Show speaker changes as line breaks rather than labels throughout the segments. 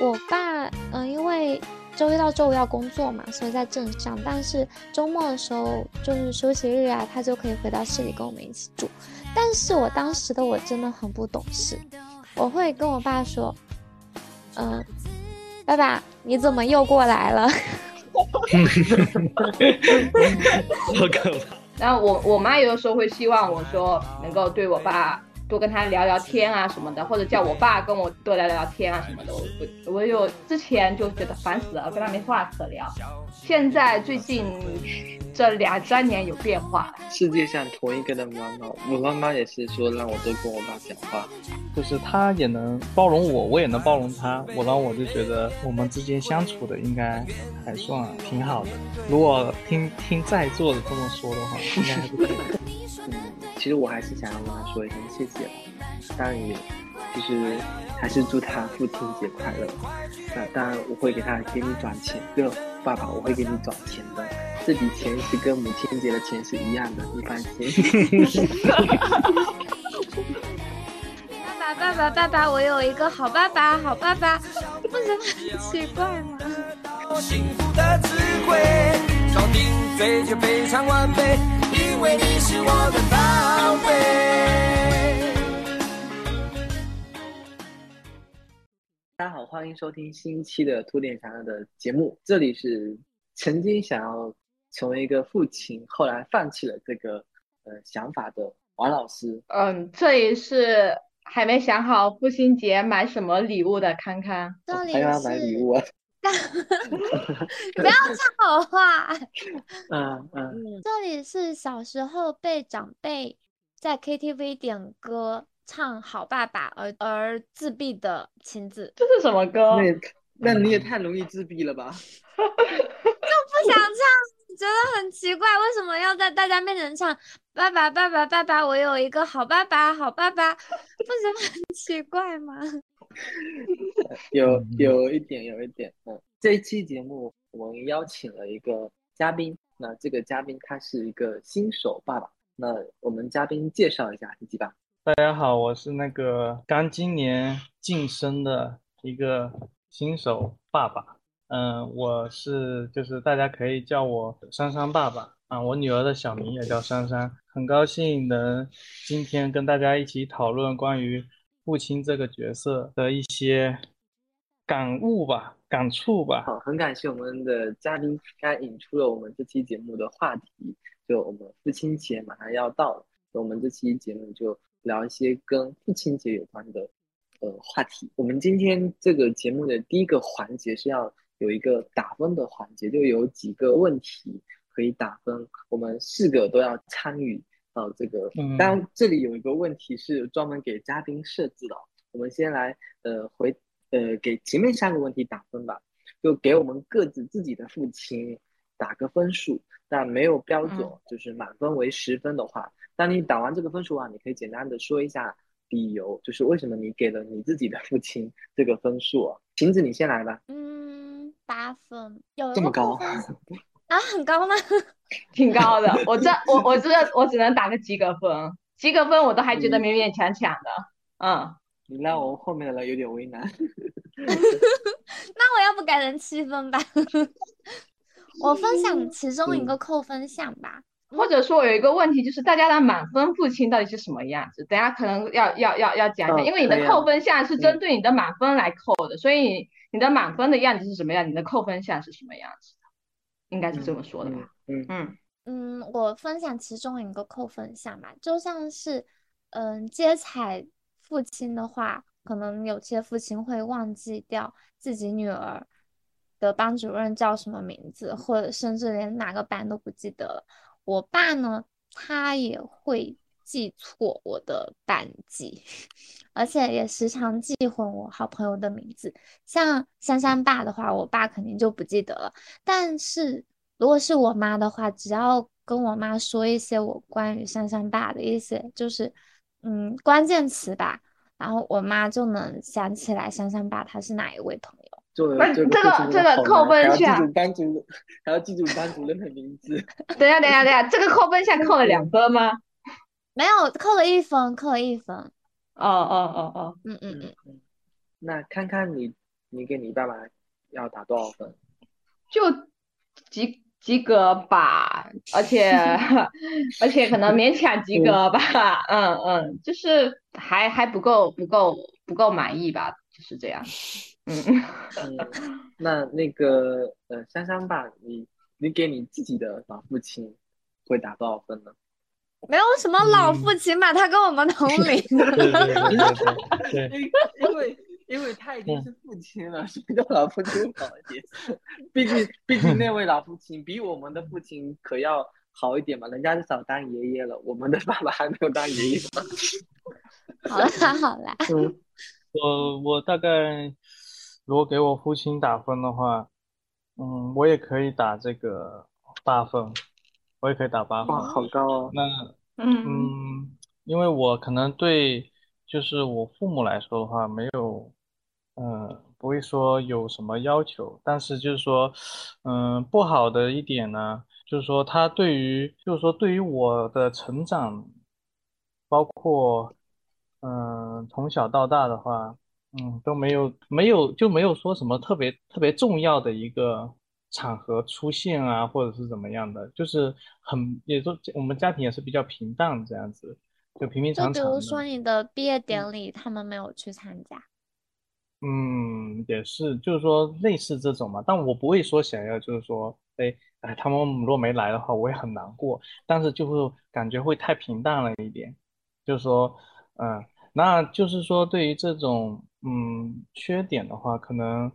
我爸，嗯，因为周一到周五要工作嘛，所以在镇上，但是周末的时候就是休息日啊，他就可以回到市里跟我们一起住。但是我当时的我真的很不懂事，我会跟我爸说，嗯，爸爸，你怎么又过来了？
好可怕。
然后我我妈有的时候会希望我说能够对我爸多跟他聊聊天啊什么的，或者叫我爸跟我多聊聊天啊什么的。我我我有之前就觉得烦死了，跟他没话可聊。现在最近这两三年有变化。
世界上同一个的妈妈，我妈妈也是说让我多跟我爸讲话，
就是他也能包容我，我也能包容他。我然后我就觉得我们之间相处的应该还算挺好的。如果听听在座的这么说的话，应该还是可以。
嗯，其实我还是想要跟他说一声谢谢，当然也就是还是祝他父亲节快乐。那当然我会给他给你转钱，就爸爸我会给你转钱的，这笔钱是跟母亲节的钱是一样的，你放心。
爸爸爸爸爸爸，我有一个好爸爸，好爸爸，不觉得很奇怪吗？幸福的智慧，早定罪就非常完美，因为你是我的宝贝。
大家好，欢迎收听新一期的秃点想要的节目。这里是曾经想要成为一个父亲，后来放弃了这个呃想法的王老师。
嗯，这里是还没想好父亲节买什么礼物的康康。
这里
还要买礼
是，
物啊？
不要唱我话。
嗯嗯，
嗯，这里是小时候被长辈在 KTV 点歌唱《好爸爸》而而自闭的亲子，
这是什么歌？
那那你也太容易自闭了吧？
就不想唱，觉得很奇怪，为什么要在大家面前唱“爸爸爸爸爸爸，我有一个好爸爸好爸爸”，不觉得很奇怪吗？
有
嗯
有一点，有一点，嗯，这一期节目我们邀请了一个嘉宾，那这个嘉宾他是一个新手爸爸，那我们嘉宾介绍一下自己吧。
大家好，我是那个刚今年晋升的一个新手爸爸。嗯，我是就是大家可以叫我珊珊爸爸啊，我女儿的小名也叫珊珊，很高兴能今天跟大家一起讨论关于父亲这个角色的一些感悟吧、感触吧。
好，很感谢我们的嘉宾刚引出了我们这期节目的话题，就我们父亲节马上要到了，我们这期节目就聊一些跟父亲节有关的呃话题。我们今天这个节目的第一个环节是要有一个打分的环节，就有几个问题可以打分，我们四个都要参与到这个。
嗯
当然，这里有一个问题是专门给嘉宾设置的，我们先来呃回呃给前面三个问题打分吧。就给我们各自自己的父亲打个分数，但没有标准，
嗯
就是满分为十分的话，当你打完这个分数啊，你可以简单的说一下理由，就是为什么你给了你自己的父亲这个分数啊。晴子，你先来吧。
嗯，八分，有
这么高
啊，很高吗？
挺高的。我这我 我这我只能打个及格分，及格分我都还觉得
嗯
勉勉强强的。嗯，
你让我后面的人有点为难。
那我要不改成七分吧？我分享其中一
嗯
个扣分项吧。
或者说有一个问题就是大家的满分父亲到底是什么样子？等下可能要要要要讲一下，
嗯
因为你的扣分项是针对你的满分来扣的，所以你的满分的样子是什么样，你的扣分项是什么样子的？应该是这么说的吧？
嗯嗯
嗯
嗯，我分享其中一个扣分项吧，就像是，嗯，接彩父亲的话，可能有些父亲会忘记掉自己女儿的班主任叫什么名字，或者甚至连哪个班都不记得了。我爸呢，他也会记错我的班级，而且也时常记混我好朋友的名字。像珊珊爸的话，我爸肯定就不记得了。但是如果是我妈的话，只要跟我妈说一些我关于珊珊爸的一些就是嗯关键词吧，然后我妈就能想起来珊珊爸他是哪一位朋友。
这个
这个
扣
好难还要记
分项
住班主，还要记住班主任的名字。
等一下等一下等一下，这个扣分项扣了两分吗？
没有，扣了一分，扣了一分。
哦哦哦哦，
嗯嗯嗯，
嗯，那看看你你给你爸爸要打多少分？
就及及格吧，而且 而且可能勉强及格吧，嗯嗯，就是还还不够不够不够满意吧，就是这样，嗯
嗯，那那个呃，珊珊爸，你你给你自己的老父亲会打多少分呢？
没有什么老父亲吧，他跟我们同龄。
因为因为他已经是父亲了，所以叫老父亲好一点。毕竟毕竟那位老父亲比我们的父亲可要好一点嘛，人家至少当爷爷了，我们的爸爸还没有当爷爷
呢。好啦好啦，
嗯，我我大概如果给我父亲打分的话，嗯，我也可以打这个八分。我也可以打八分，
好高哦。
那，嗯，因为我可能对，就是我父母来说的话，没有，嗯，不会说有什么要求，但是就是说，嗯，不好的一点呢，就是说他对于，就是说对于我的成长，包括，嗯，从小到大的话，嗯，都没有，没有就没有说什么特别特别重要的一个。场合出现啊，或者是怎么样的，就是很，也就我们家庭也是比较平淡这样子，就平平常常。
就比如说你的毕业典礼，他们没有去参加。
嗯，也是，就是说类似这种嘛，但我不会说想要，就是说，哎哎，他们如果没来的话，我也很难过，但是就会感觉会太平淡了一点，就是说，嗯，那就是说对于这种嗯缺点的话，可能。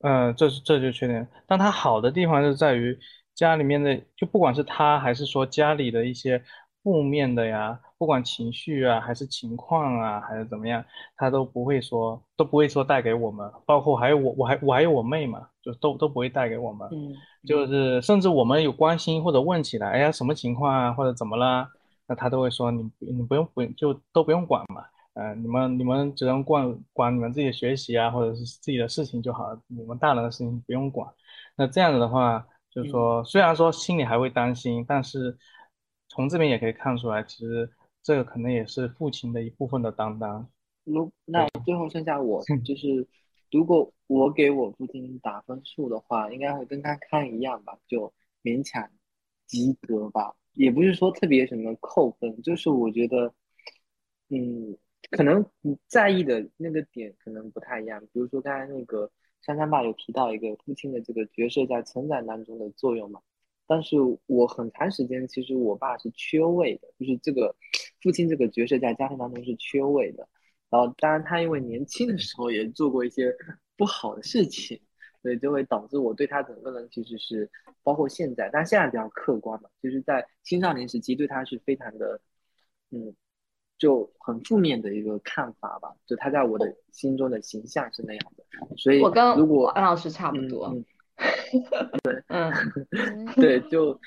嗯，这是这就缺点，但它好的地方是在于家里面的，就不管是他还是说家里的一些负面的呀，不管情绪啊还是情况啊还是怎么样，他都不会说都不会说带给我们，包括还有我我还我还有我妹嘛，就都都不会带给我们，
嗯，
就是甚至我们有关心或者问起来，哎呀什么情况啊或者怎么啦，那他都会说你你不用不就都不用管嘛。呃，你们你们只能管管你们自己的学习啊，或者是自己的事情就好了，你们大人的事情不用管。那这样子的话，就是说，虽然说心里还会担心，但是从这边也可以看出来，其实这个可能也是父亲的一部分的担当。
如那最后剩下我，就是如果我给我父亲打分数的话，应该会跟他看一样吧，就勉强及格吧，也不是说特别什么扣分，就是我觉得，嗯。可能你在意的那个点可能不太一样，比如说刚才那个珊珊爸有提到一个父亲的这个角色在成长当中的作用嘛，但是我很长时间其实我爸是缺位的，就是这个父亲这个角色在家庭当中是缺位的，然后当然他因为年轻的时候也做过一些不好的事情，所以就会导致我对他整个人其实是包括现在，但现在比较客观嘛，就是在青少年时期对他是非常的，嗯。就很负面的一个看法吧，就他在我的心中的形象是那样的，所以
我跟
如果
安老师差不多，
对，嗯，对，就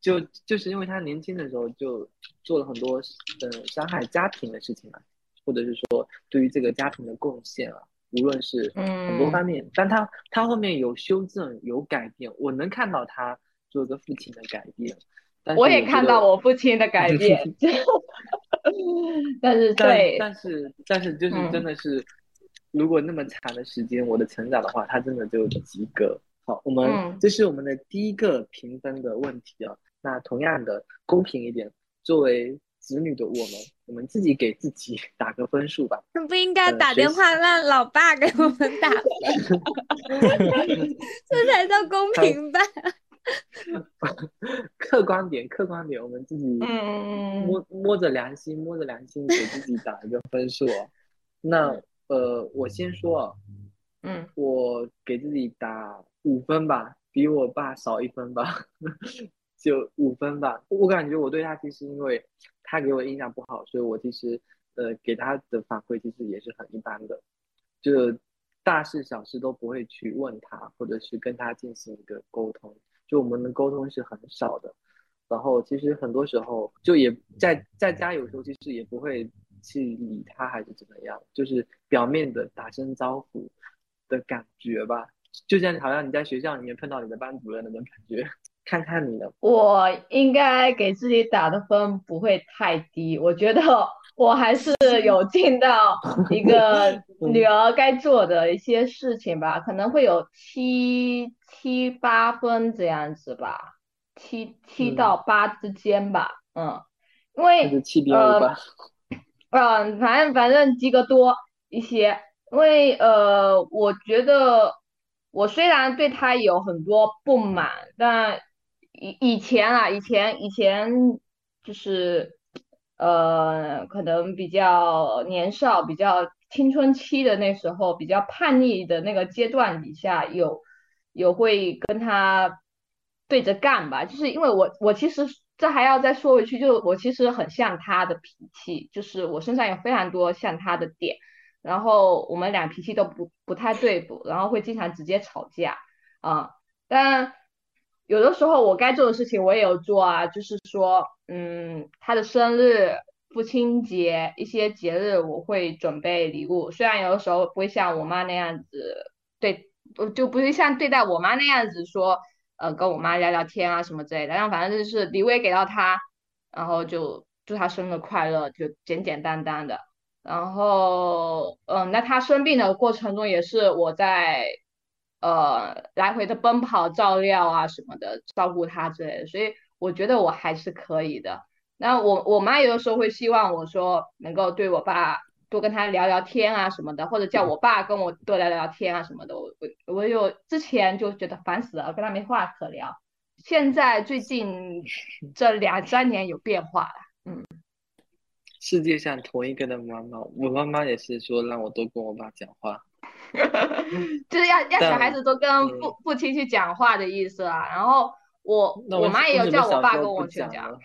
就就是因为他年轻的时候就做了很多嗯伤害家庭的事情嘛，或者是说对于这个家庭的贡献啊，无论是很多方面，但他他后面有修正有改变，我能看到他做一个父亲的改变，
我也看到我父亲的改变。但是 对，
但是但是就是真的是，如果那么长的时间我的成长的话，他真的就及格。好，我们这是我们的第一个评分的问题啊。那同样的公平一点，作为子女的我们，我们自己给自己 打个分数吧。
那不应该打电话让老爸给我们打分，这才叫公平吧？
客观点，客观点，我们自己摸摸着良心，摸着良心给自己打一个分数。那呃，我先说，
嗯，
我给自己打五分吧，比我爸少一分吧，就五分吧。我感觉我对他其实，因为他给我印象不好，所以我其实呃给他的反馈其实也是很一般的，就大事小事都不会去问他，或者是跟他进行一个沟通。就我们的沟通是很少的，然后其实很多时候就也在在家，有时候其实也不会去理他，还是怎么样，就是表面的打声招呼的感觉吧，就像好像你在学校里面碰到你的班主任那种感觉。看看你的，
我应该给自己打的分不会太低，我觉得我还是有 尽到一个 女儿该做的一些事情吧，可能会有七七八分这样子吧，七七
嗯
到八之间吧，嗯，因为
七点五
呃
吧。
嗯，反正反正及格多一些，因为呃，我觉得我虽然对他有很多不满，但以以前啊，以前以前就是呃，可能比较年少、比较青春期的那时候，比较叛逆的那个阶段底下，有有会跟他对着干吧，就是因为我我其实这还要再说回去，就我其实很像他的脾气，就是我身上有非常多像他的点，然后我们俩脾气都不不太对付，然后会经常直接吵架啊，但有的时候我该做的事情我也有做啊，就是说，嗯，他的生日。父亲节一些节日我会准备礼物，虽然有的时候不会像我妈那样子对，就不会像对待我妈那样子说，呃，跟我妈聊聊天啊什么之类的，但反正就是礼物也给到她，然后就祝她生日快乐，就简简单单的。然后，嗯，那她生病的过程中也是我在，呃，来回的奔跑、照料啊什么的，照顾他之类的，所以我觉得我还是可以的。那我我妈有的时候会希望我说能够对我爸多跟他聊聊天啊什么的，或者叫我爸跟我多聊聊天啊什么的。我我我有之前就觉得烦死了，跟他没话可聊。现在最近这两三年有变化了，嗯，
世界上同一个的妈妈，我妈妈也是说让我多跟我爸讲话。
就是要要小孩子都跟
嗯
父父亲去讲话的意思啊。然后我
那
我妈也有叫我爸跟我去讲。
讲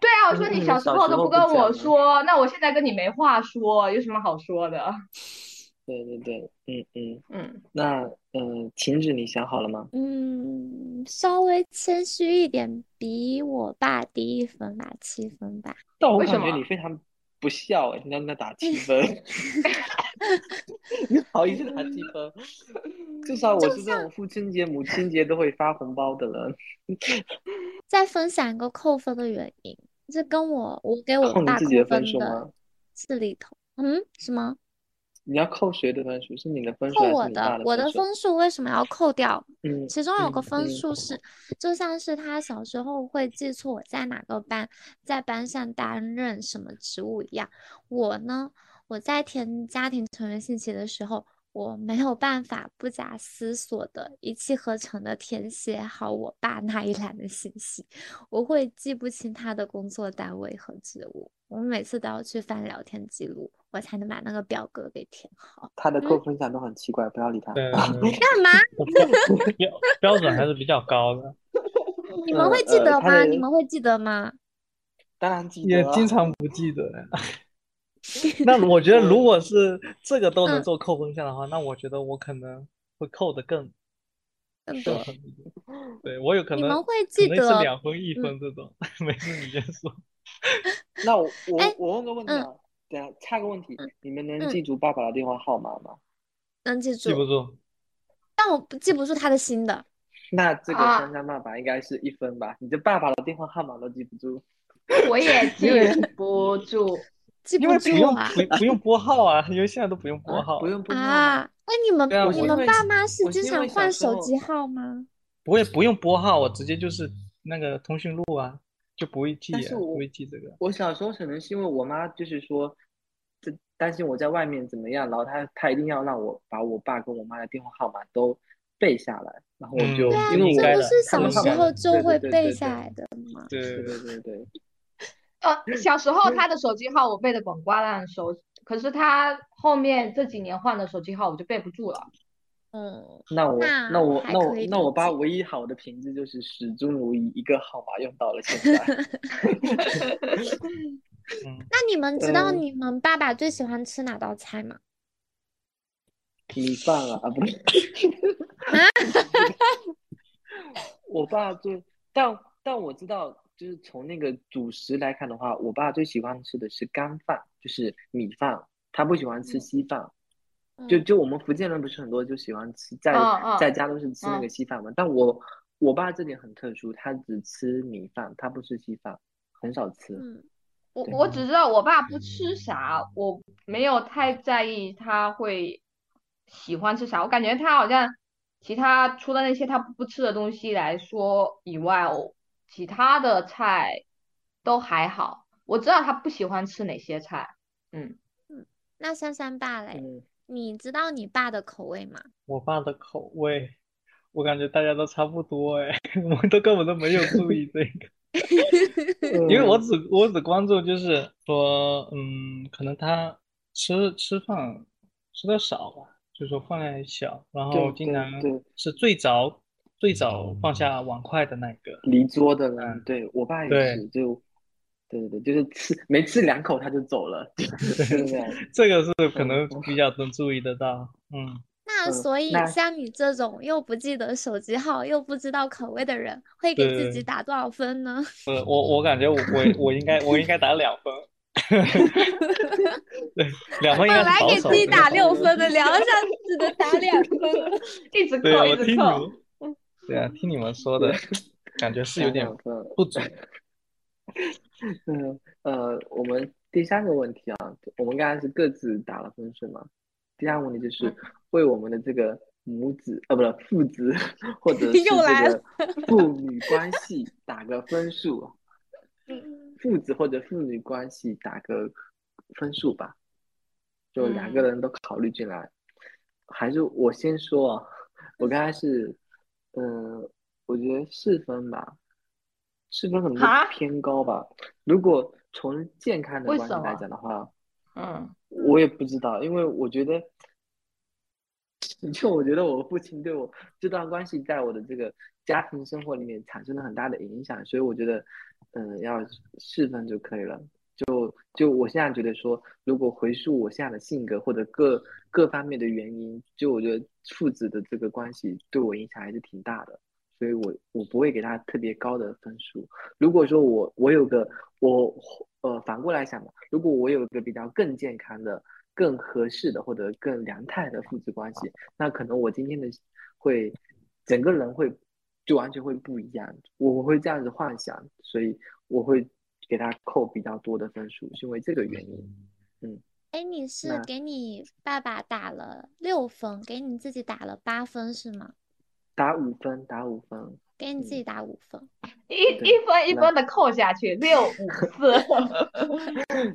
对啊，我说你小时候都
不
不跟我说，那我现在跟你没话说，有什么好说的？
对对对，嗯嗯。
嗯。
那嗯，晴子你想好了吗？
嗯，稍微谦虚一点，比我爸低一分吧，七分吧。
但我感
为什么
觉你非常不孝哎，你让他打七分，你 好意思打积分？至少我是这种父亲节、母亲节都会发红包的人。
再分享一个扣分的原因，这跟我我给我
自己
分
分数吗
的是里头。嗯，什么？
你要扣谁的分数？是你的分数
扣我的，我的
分数？
为什么要扣掉？
嗯
其中有个
嗯
分
嗯
数是，就像是他小时候会记错我在哪个班，在班上担任什么职务一样。我呢，我在填家庭成员信息的时候，我没有办法不假思索的一气呵成的填写好我爸那一栏的信息，我会记不清他的工作单位和职务，我每次都要去翻聊天记录，我才能把那个表格给填好。
他的扣分享都很奇怪，不要理他。
干嘛？
标标准还是比较高的，
你们会记
呃
得吗？你们会记得吗？
当然记
也
得啊
经常不记得呀。那我觉得，如果是这个都能
嗯
做扣分项的话，那我觉得我可能会扣的更
更多。
对我有可能
你们会记得
是两分一
嗯
分这种，没事你先说。
那我我
哎
我问个问题
嗯
啊，等下差个问题，你们能
嗯
记住爸爸的电话号码吗？
能记住
记不
住，但我不记不住他的新的。
那这个
啊
珊珊爸爸应该是一分吧？你的爸爸的电话号码都记不住，
我也记不住，
记
因为不用
住啊
不不用拨号啊，因为现在都不用拨
啊
号，
不用拨号
啊！那，你们
啊
你们爸妈是经常换手机号吗？
不会不用拨号，我直接就是那个通讯录啊，就不会记不会记这个。
我小时候可能是因为我妈就是说，就担心我在外面怎么样，然后她她一定要让我把我爸跟我妈的电话号码都背下来，然后我就、因为我
这不是小时候就会背下来的吗？
对
对对对对，
呃，小时候他的手机号我背的滚瓜烂熟，可是他后面这几年换的手机号我就背不住了。
嗯，
那我
那
那我那我那我爸唯一好的品质就是始终如一，一个号码用到了现在。
嗯，
那你们知道
嗯
你们爸爸最喜欢吃哪道菜吗？
米饭啊啊不是，我爸最但但我知道，就是从那个主食来看的话，我爸最喜欢吃的是干饭，就是米饭，他不喜欢吃
嗯
稀饭。就
嗯
就我们福建人不是很多就喜欢吃在在家都是吃那
嗯
个稀饭嘛，但我我爸这点很特殊，他只吃米饭，他不吃稀饭，很少吃。
嗯，
我我只知道我爸不吃啥，我没有太在意他会喜欢吃啥。我感觉他好像其他除了那些他不吃的东西来说以外，哦，其他的菜都还好。我知道他不喜欢吃哪些菜，嗯，
那珊珊爸嘞，
嗯，
你知道你爸的口味吗？
我爸的口味，我感觉大家都差不多哎，我都根本都没有注意这个，因为我只我只关注就是说，嗯，可能他吃吃饭吃的少吧，就是说饭量也小，然后经常是最早最早放下碗筷的那个，
离桌的人，
嗯
对我爸也
对
是，就，对对对，就是吃没吃两口他就走了，就是这
个是可
嗯
能比较能注意得到，嗯。
那
嗯
所以像你这种又不记得手机号又不知道口味的人，会给自己打多少分呢？
呃，我我感觉我我我应该我应该打两分，对，两分应该
本来给自己打六分的，聊一下只能打两分。
一直
对，
扣，
我
一直扣。
们，对啊，听你们说的，感觉是有点不 准。
嗯 呃，我们第三个问题啊，我们刚才是各自打了分数嘛？第三个问题就是
嗯
为我们的这个母子呃，不是父子，或者是
又来
这个父女关系打个分数，父子或者父女关系打个分数吧，就两个
嗯
人都考虑进来。还是我先说啊，我刚才是，嗯、我觉得四分吧，四分可能偏高吧。如果从健康的
为
关系来讲的话，
嗯
我也不知道，因为我觉得，就我觉得我父亲对我这段关系在我的这个家庭生活里面产生了很大的影响，所以我觉得，嗯，要四分就可以了。就就我现在觉得说，如果回溯我现在的性格或者各各方面的原因，就我觉得父子的这个关系对我影响还是挺大的，所以我我不会给他特别高的分数。如果说我我有个我呃反过来想嘛，如果我有个比较更健康的、更合适的或者更良态的父子关系，那可能我今天的会整个人会就完全会不一样，我会这样子幻想，所以我会给他扣比较多的分数，是因为这个原因。
嗯哎，你是给你爸爸打了六分，给你自己打了八分是吗？
打五分，打五分，
给你自己打五分。
一一分一分的扣下去，六五四。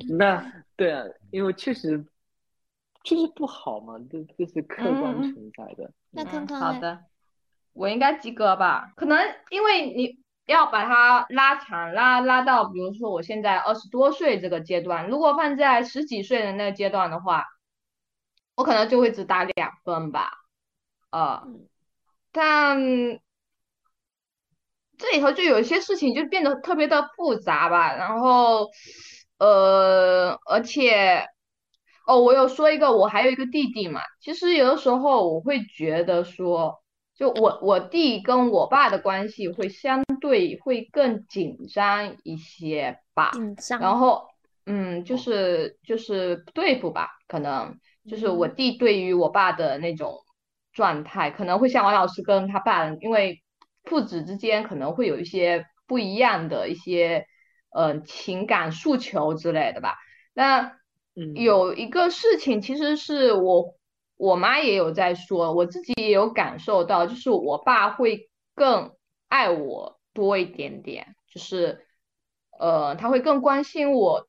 那对啊，因为确实确实不好嘛，这这是客观存在的。
那
嗯
康康嘞
好的，我应该及格吧？可能因为你要把它拉长，拉拉到比如说我现在二十多岁这个阶段，如果放在十几岁的那个阶段的话，我可能就会只打两分吧。呃，但这里头就有一些事情就变得特别的复杂吧，然后呃，而且。哦，我有说一个，我还有一个弟弟嘛。其实有的时候我会觉得说，就我我弟跟我爸的关系会相对会更紧张一些吧。
紧张。
然后，嗯，就是就是对付吧，可能就是我
嗯
弟对于我爸的那种状态，可能会像王老师跟他爸，因为父子之间可能会有一些不一样的一些呃情感诉求之类的吧。那
嗯，
有一个事情，其实是我我妈也有在说，我自己也有感受到，就是我爸会更爱我多一点点，就是呃，他会更关心我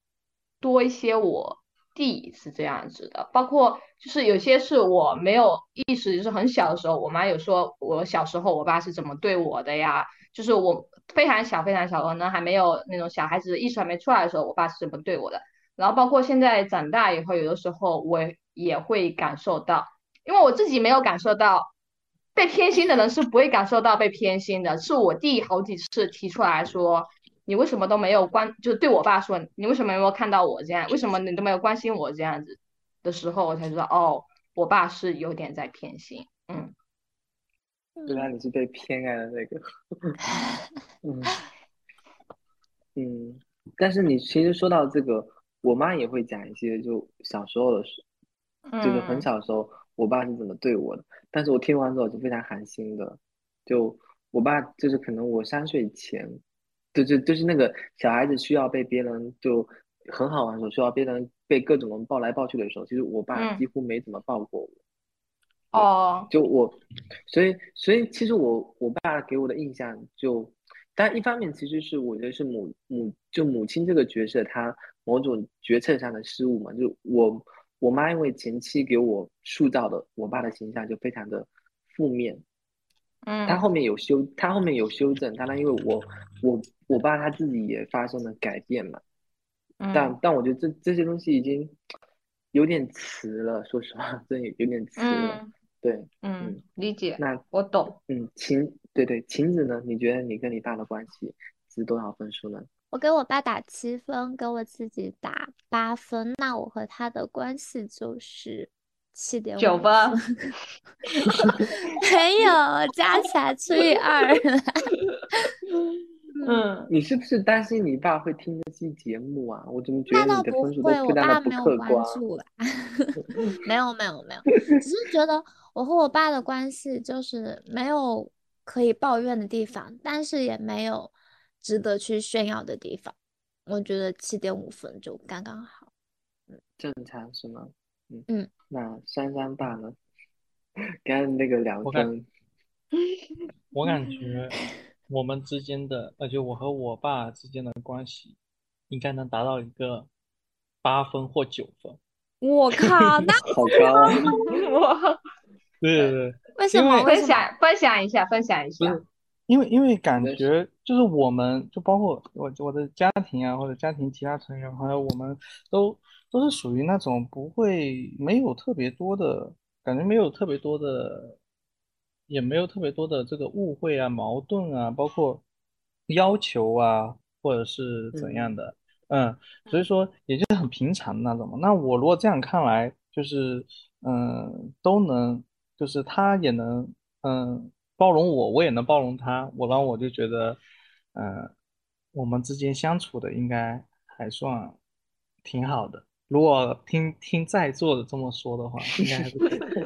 多一些。我弟是这样子的，包括就是有些是我没有意识，就是很小的时候，我妈有说我小时候我爸是怎么对我的呀，就是我非常小非常小，可能还没有那种小孩子意识还没出来的时候，我爸是怎么对我的。然后包括现在长大以后，有的时候我也会感受到，因为我自己没有感受到被偏心的人是不会感受到被偏心的，是我弟好几次提出来说，你为什么都没有关，就是对我爸说，你为什么没有看到我这样，为什么你都没有关心我这样子的时候，我才知道哦，我爸是有点在偏心，嗯，
原来你是被偏爱的那个。嗯。嗯，但是你其实说到这个，我妈也会讲一些就小时候的事，就是很
嗯
小的时候，我爸是怎么对我的。但是我听完之后就非常寒心的，就我爸就是可能我三岁前，就就就是那个小孩子需要被别人就很好玩的时候，需要别人被各种人抱来抱去的时候，其实我爸
嗯
几乎没怎么抱过我。
哦，
就我，所以所以其实我我爸给我的印象就，但一方面其实是我觉得是母母就母亲这个角色，她某种决策上的失误嘛，就我我妈因为前期给我塑造的我爸的形象就非常的负面，
嗯，
他后面有修，他后面有修正，当然因为我我我爸他自己也发生了改变嘛，但
嗯
但我觉得这这些东西已经有点迟了，说实话，真的有点迟了。
嗯
对，
嗯，理解，
那
我懂。
嗯，晴，对对，晴子呢？你觉得你跟你爸的关系值多少分数呢？
我给我爸打七分，给我自己打八分，那我和他的关系就是七点五
九分
没有，加起来除以二了。
嗯，
你是不是担心你爸会听这期节目啊？我怎么觉
那倒不
得你的分数都
会，我
非常的不
爸没有关
客观？
注啦。没有没有没有，只是觉得我和我爸的关系就是没有可以抱怨的地方，但是也没有值得去炫耀的地方。我觉得七点五分就刚刚好。
正常是吗？嗯
嗯。
那珊珊爸呢？刚刚那个两
我感
分，
我感觉我们之间的，而且我和我爸之间的关系，应该能达到一个八分或九分。
我靠，那
好高啊！
我
对对对，
为什么？
因为
为什么？
分享分享一下，分享一下。
因为因为感觉就是我们就包括我我的家庭啊，或者家庭其他成员，还有我们都都是属于那种不会没有特别多的感觉，没有特别多的，也没有特别多的这个误会啊、矛盾啊，包括要求啊，或者是怎样的，嗯，所以说也就是很平常的那种嘛。那我如果这样看来，就是嗯，都能，就是他也能嗯包容我，我也能包容他，我然后我就觉得，嗯，我们之间相处的应该还算挺好的。如果听听在座的这么说的话，应该还是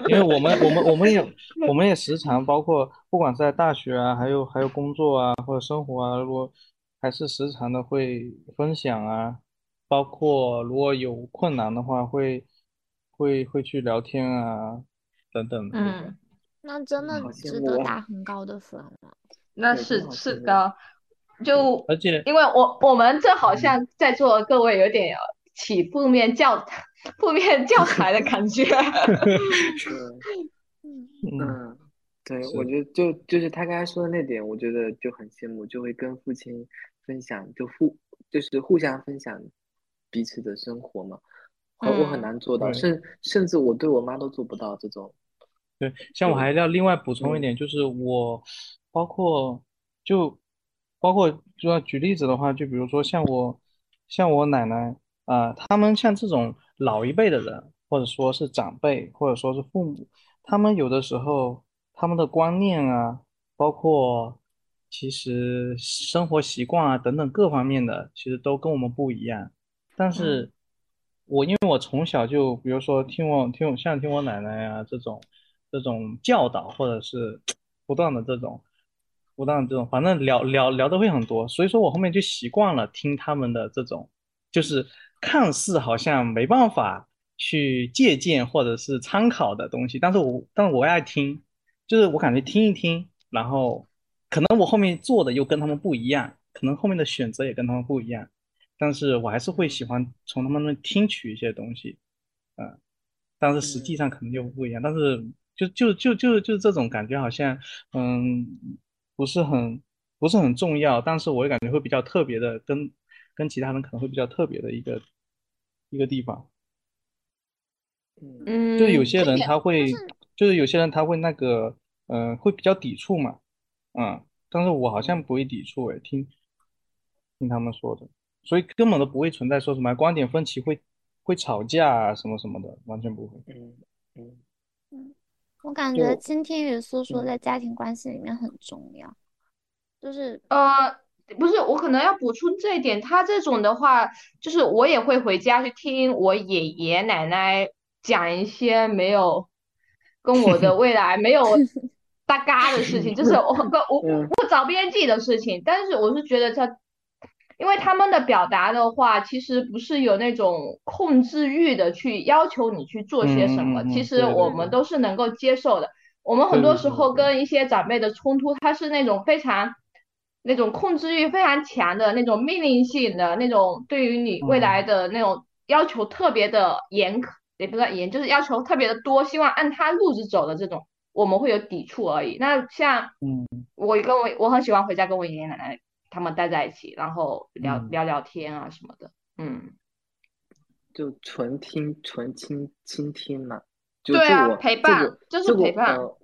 因为我们我们我们也 我们也时常包括不管是在大学啊，还有还有工作啊或者生活啊，如果还是时常的会分享啊，包括如果有困难的话会会会去聊天啊等等。
嗯，
那真的值得打很高的分了。
那是是的，就
而且
因为我我们这好像在座的各位有点起负面教负面教材的感觉。
嗯，
对，我觉得就就是他刚才说的那点，我觉得就很羡慕，就会跟父亲分享，就互就是互相分享彼此的生活嘛。我很
嗯
难做到，
对
甚甚至我对我妈都做不到这种。
对，像我还要另外补充一
嗯。
点，就是我包括就包括就要举例子的话，就比如说像我像我奶奶啊、他们像这种老一辈的人，或者说是长辈，或者说是父母，他们有的时候他们的观念啊，包括其实生活习惯啊等等各方面的，其实都跟我们不一样。但是我因为我从小就，比如说听我听我像听我奶奶啊这种这种教导，或者是不断的这种不断的这种，反正聊聊聊的会很多，所以说我后面就习惯了听他们的这种，就是看似好像没办法去借鉴或者是参考的东西，但是我但是我爱听，就是我感觉听一听，然后可能我后面做的又跟他们不一样，可能后面的选择也跟他们不一样。但是我还是会喜欢从他们那听取一些东西，嗯，但是实际上可能就不一样，但是就就就就就这种感觉好像，嗯，不是很不是很重要，但是我也感觉会比较特别的，跟跟其他人可能会比较特别的一个一个地方，
嗯。
嗯，
就是有些人他会，
是
就是有些人他会那个，嗯、会比较抵触嘛，嗯，但是我好像不会抵触诶，听听他们说的，所以根本都不会存在说什么观点分歧会会吵架啊什么什么的，完全不会。
嗯嗯
我感觉
就
倾听与诉说
嗯。
在家庭关系里面很重要，就是
呃，不是，我可能要补充这一点，他这种的话，就是我也会回家去听我爷爷奶奶讲一些没有跟我的未来没有 搭嘎的事情，就是我跟我
嗯。
我找边际的事情，但是我是觉得他因为他们的表达的话，其实不是有那种控制欲的去要求你去做些什么，其实我们都是能够接受的。我们很多时候跟一些长辈的冲突，他是那种非常那种控制欲非常强的那种命令性的那种，对于你未来的那种要求特别的严苛，也不算严，就是要求特别的多，希望按他路子走的这种，我们会有抵触而已。那像
嗯
我跟我我很喜欢回家跟我爷爷奶奶他们待在一起，然后聊、
嗯
聊聊天啊什么的。嗯，
就纯听纯倾倾听嘛。就
对啊
就我
陪伴
这个
就是
这个
陪伴
呃，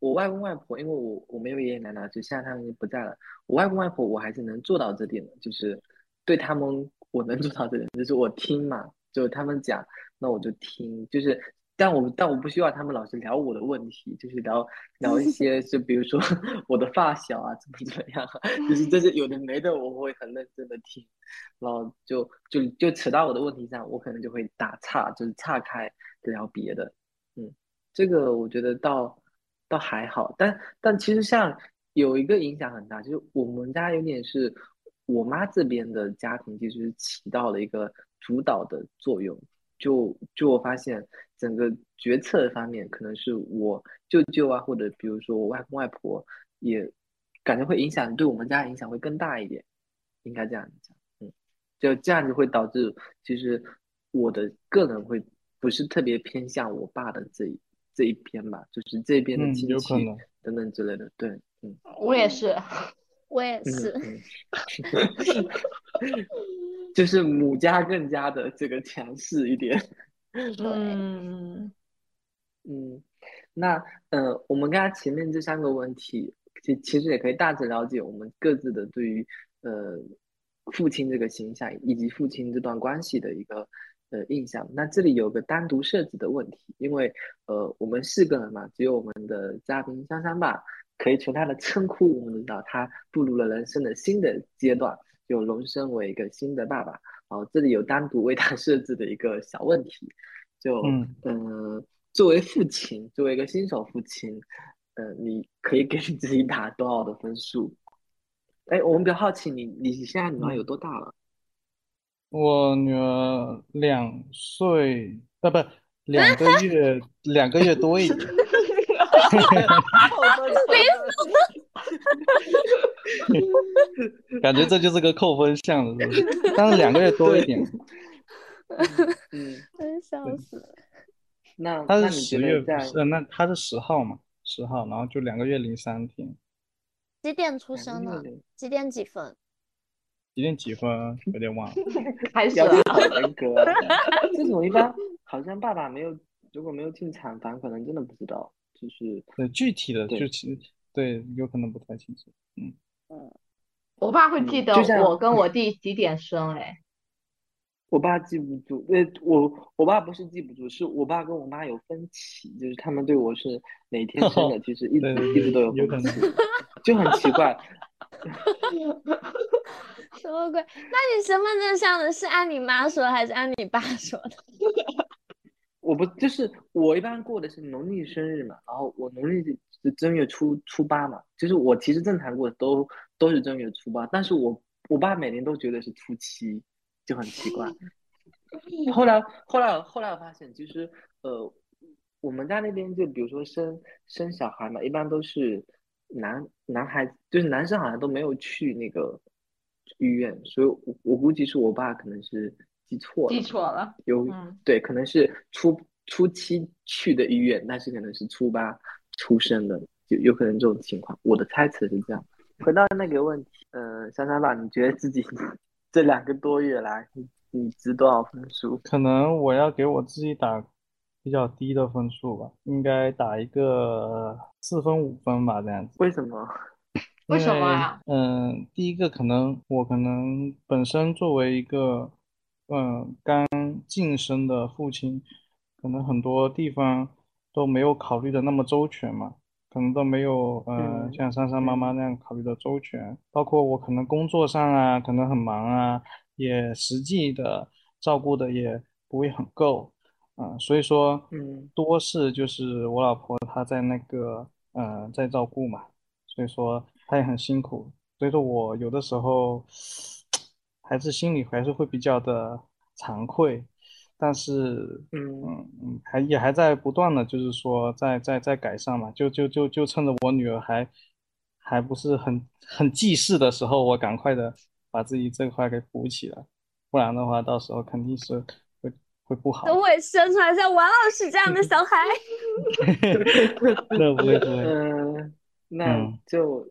我外公外婆，因为我我没有爷爷奶奶，就现在他们已经不在了。我外公外婆我还是能做到这点的，就是对他们我能做到这点，就是我听嘛，就他们讲，那我就听，就是。但我但我不希望他们老是聊我的问题，就是聊聊一些，就比如说我的发小啊，怎么怎么样啊，就是这些有的没的，我会很认真的听，然后就就就扯到我的问题上，我可能就会打岔，就是岔开聊别的。嗯，这个我觉得倒倒还好，但但其实像有一个影响很大，就是我们家有点是我妈这边的家庭，其实起到了一个主导的作用。就就我发现整个决策方面，可能是我舅舅啊，或者比如说我外公外婆，也感觉会影响对我们家影响会更大一点，应该这样讲。嗯，就这样子会导致，其实我的个人会不是特别偏向我爸的这一这一边吧，就是这边的
嗯
亲戚等等之类的。对，嗯
我也是。
我也
嗯
是，
嗯，就是母家更加的这个强势一点。
嗯，
嗯，那呃，我们刚才前面这三个问题，其其实也可以大致了解我们各自的对于呃父亲这个形象以及父亲这段关系的一个呃印象。那这里有个单独设置的问题，因为呃我们四个人嘛，只有我们的嘉宾香香爸可以从他的称呼，我们知道他步入了人生的新的阶段，就荣升为一个新的爸爸。哦，这里有单独为他设置的一个小问题，就
嗯
呃，作为父亲，作为一个新手父亲，呃，你可以给你自己打多少的分数？哎，我们比较好奇你，你现在女儿有多大了？
我女儿两岁，啊，不，两个月，两个月多一点。感觉这就是个扣分项了，是不是？但是两个月多一点，
嗯，
真笑死了。
那
她
那你觉
是十月，
得在
呃，那他是十号嘛，十号，然后就两个月零三天，
几点出生的？几点几分？
几点几分？有点忘了。
还是啊
要求好严格啊？这种一般好像爸爸没有，如果没有进产房，可能真的不知道，就是
对，具体的就其实对，有可能不太清楚。嗯，
我爸会记得我跟我弟几点生，哎，
我爸记不住，呃，我我爸不是记不住，是我爸跟我妈有分歧，就是他们对我是哪天生的，其实一直一直都有分歧，就很奇怪。
什么鬼？那你身份证上的是按你妈说还是按你爸说的？
我不就是我一般过的是农历生日嘛，然后我农历是正月初初八嘛，就是我其实正常过的都都是正月初八，但是我我爸每年都觉得是初七，就很奇怪。后来后来后来我发现，其实呃，我们家那边就比如说生生小孩嘛，一般都是男男孩子，就是男生好像都没有去那个医院，所以我我估计是我爸可能是记错了，
记错了。
有
嗯
对，可能是初初七去的医院，但是可能是初八出生的，就有可能这种情况。我的猜测是这样。回到那个问题，呃，珊珊吧，你觉得自己 这两个多月来，你你值多少分数？
可能我要给我自己打比较低的分数吧，应该打一个四分五分吧，这样子。
为什么？
为什么啊
嗯，第一个可能我可能本身作为一个嗯刚晋升的父亲，可能很多地方都没有考虑的那么周全嘛，可能都没有呃
嗯
像珊珊妈妈那样考虑的周全，包括我可能工作上啊，可能很忙啊，也实际的照顾的也不会很够。啊、所以说，
嗯。
多是就是我老婆她在那个呃在照顾嘛，所以说她也很辛苦，所以说我有的时候孩子心里还是会比较的惭愧，但是
嗯
还也还在不断的就是说在在在改善嘛，就就就就趁着我女儿还还不是很很记事的时候，我赶快的把自己这块给补起来，不然的话到时候肯定是会会不好。
等我也生出来像王老师这样的小孩。
那不会不会，
嗯，那
嗯
就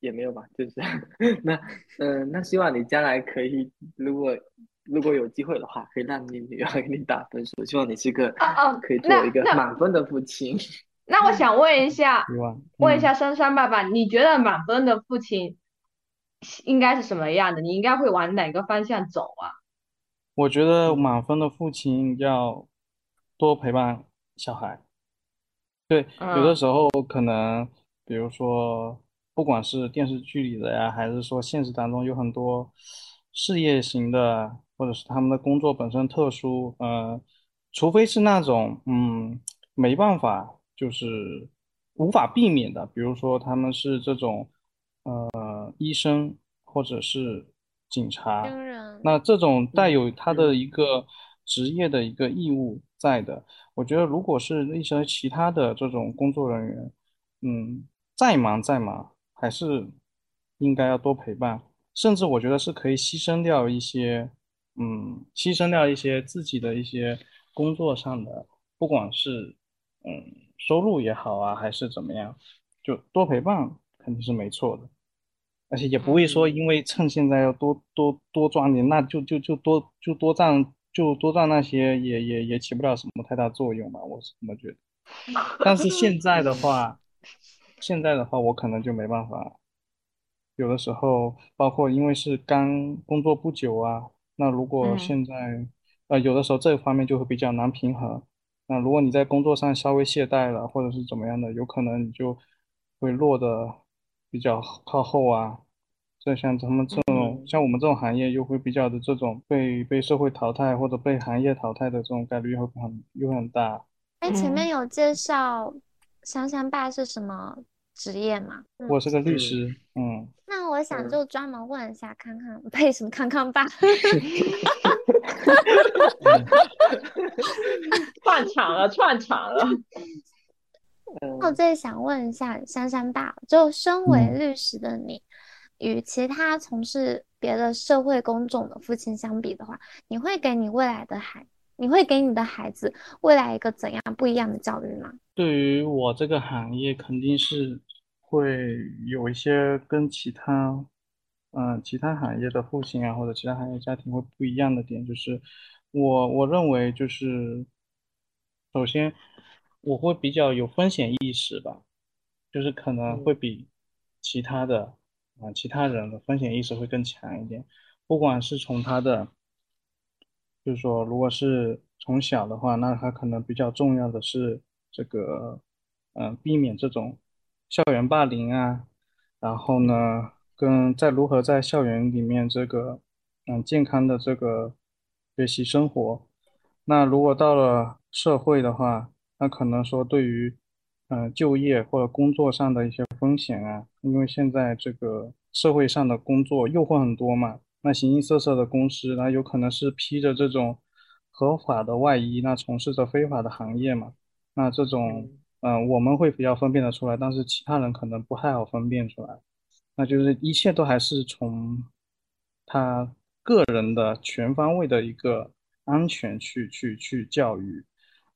也没有吧，就是 那嗯，那希望你将来可以，如果如果有机会的话，可以让你女儿给你打分数，希望你是个
哦哦
可以做一个满分的父亲。
那我想问一下，
嗯
问一下珊珊爸爸，你觉得满分的父亲应该是什么样的？你应该会往哪个方向走啊？
我觉得满分的父亲要多陪伴小孩。对，有的
嗯
时候可能，比如说，不管是电视剧里的呀，还是说现实当中有很多事业型的，或者是他们的工作本身特殊，呃，除非是那种嗯没办法，就是无法避免的，比如说他们是这种呃医生或者是警察。那这种带有他的一个职业的一个义务在的，我觉得如果是一些其他的这种工作人员，嗯，再忙再忙，还是应该要多陪伴，甚至我觉得是可以牺牲掉一些，嗯，牺牲掉一些自己的一些工作上的，不管是嗯收入也好啊，还是怎么样，就多陪伴肯定是没错的。而且也不会说因为趁现在要多多多赚点，那就就就多就多赚就多赚那些也也也起不了什么太大作用吧，我是这么觉得。但是现在的话，现在的话我可能就没办法，有的时候包括因为是刚工作不久啊，那如果
嗯
现在呃有的时候这方面就会比较难平衡。那如果你在工作上稍微懈怠了，或者是怎么样的，有可能你就会落得比较靠后啊。这像咱们这种，
嗯
像我们这种行业，又会比较的这种被被社会淘汰或者被行业淘汰的这种概率又会很又很大。
哎，前面
嗯
有介绍香香爸是什么职业吗？嗯
我是个律
嗯
师，嗯，
那我想
嗯
就专门问一下康康，呸，什么康康爸？
串场了，串场了。
那我最想问一下珊珊爸，就身为
嗯
律师的你，与其他从事别的社会工种的父亲相比的话，你会给你未来的孩，你会给你的孩子未来一个怎样不一样的教育吗？
对于我这个行业，肯定是会有一些跟其他，嗯、其他行业的父亲啊，或者其他行业家庭会不一样的点，就是我我认为就是，首先我会比较有风险意识吧，就是可能会比其他的啊、其他人的风险意识会更强一点，不管是从他的。就是说，如果是从小的话，那他可能比较重要的是这个，嗯、避免这种校园霸凌啊，然后呢，跟在如何在校园里面这个，嗯，健康的这个学习生活。那如果到了社会的话，那可能说对于，嗯、就业或者工作上的一些风险啊，因为现在这个社会上的工作诱惑很多嘛。那形形色色的公司，那有可能是披着这种合法的外衣，那从事着非法的行业嘛。那这种，嗯、我们会比较分辨得出来，但是其他人可能不太好分辨出来。那就是一切都还是从他个人的全方位的一个安全去去去教育，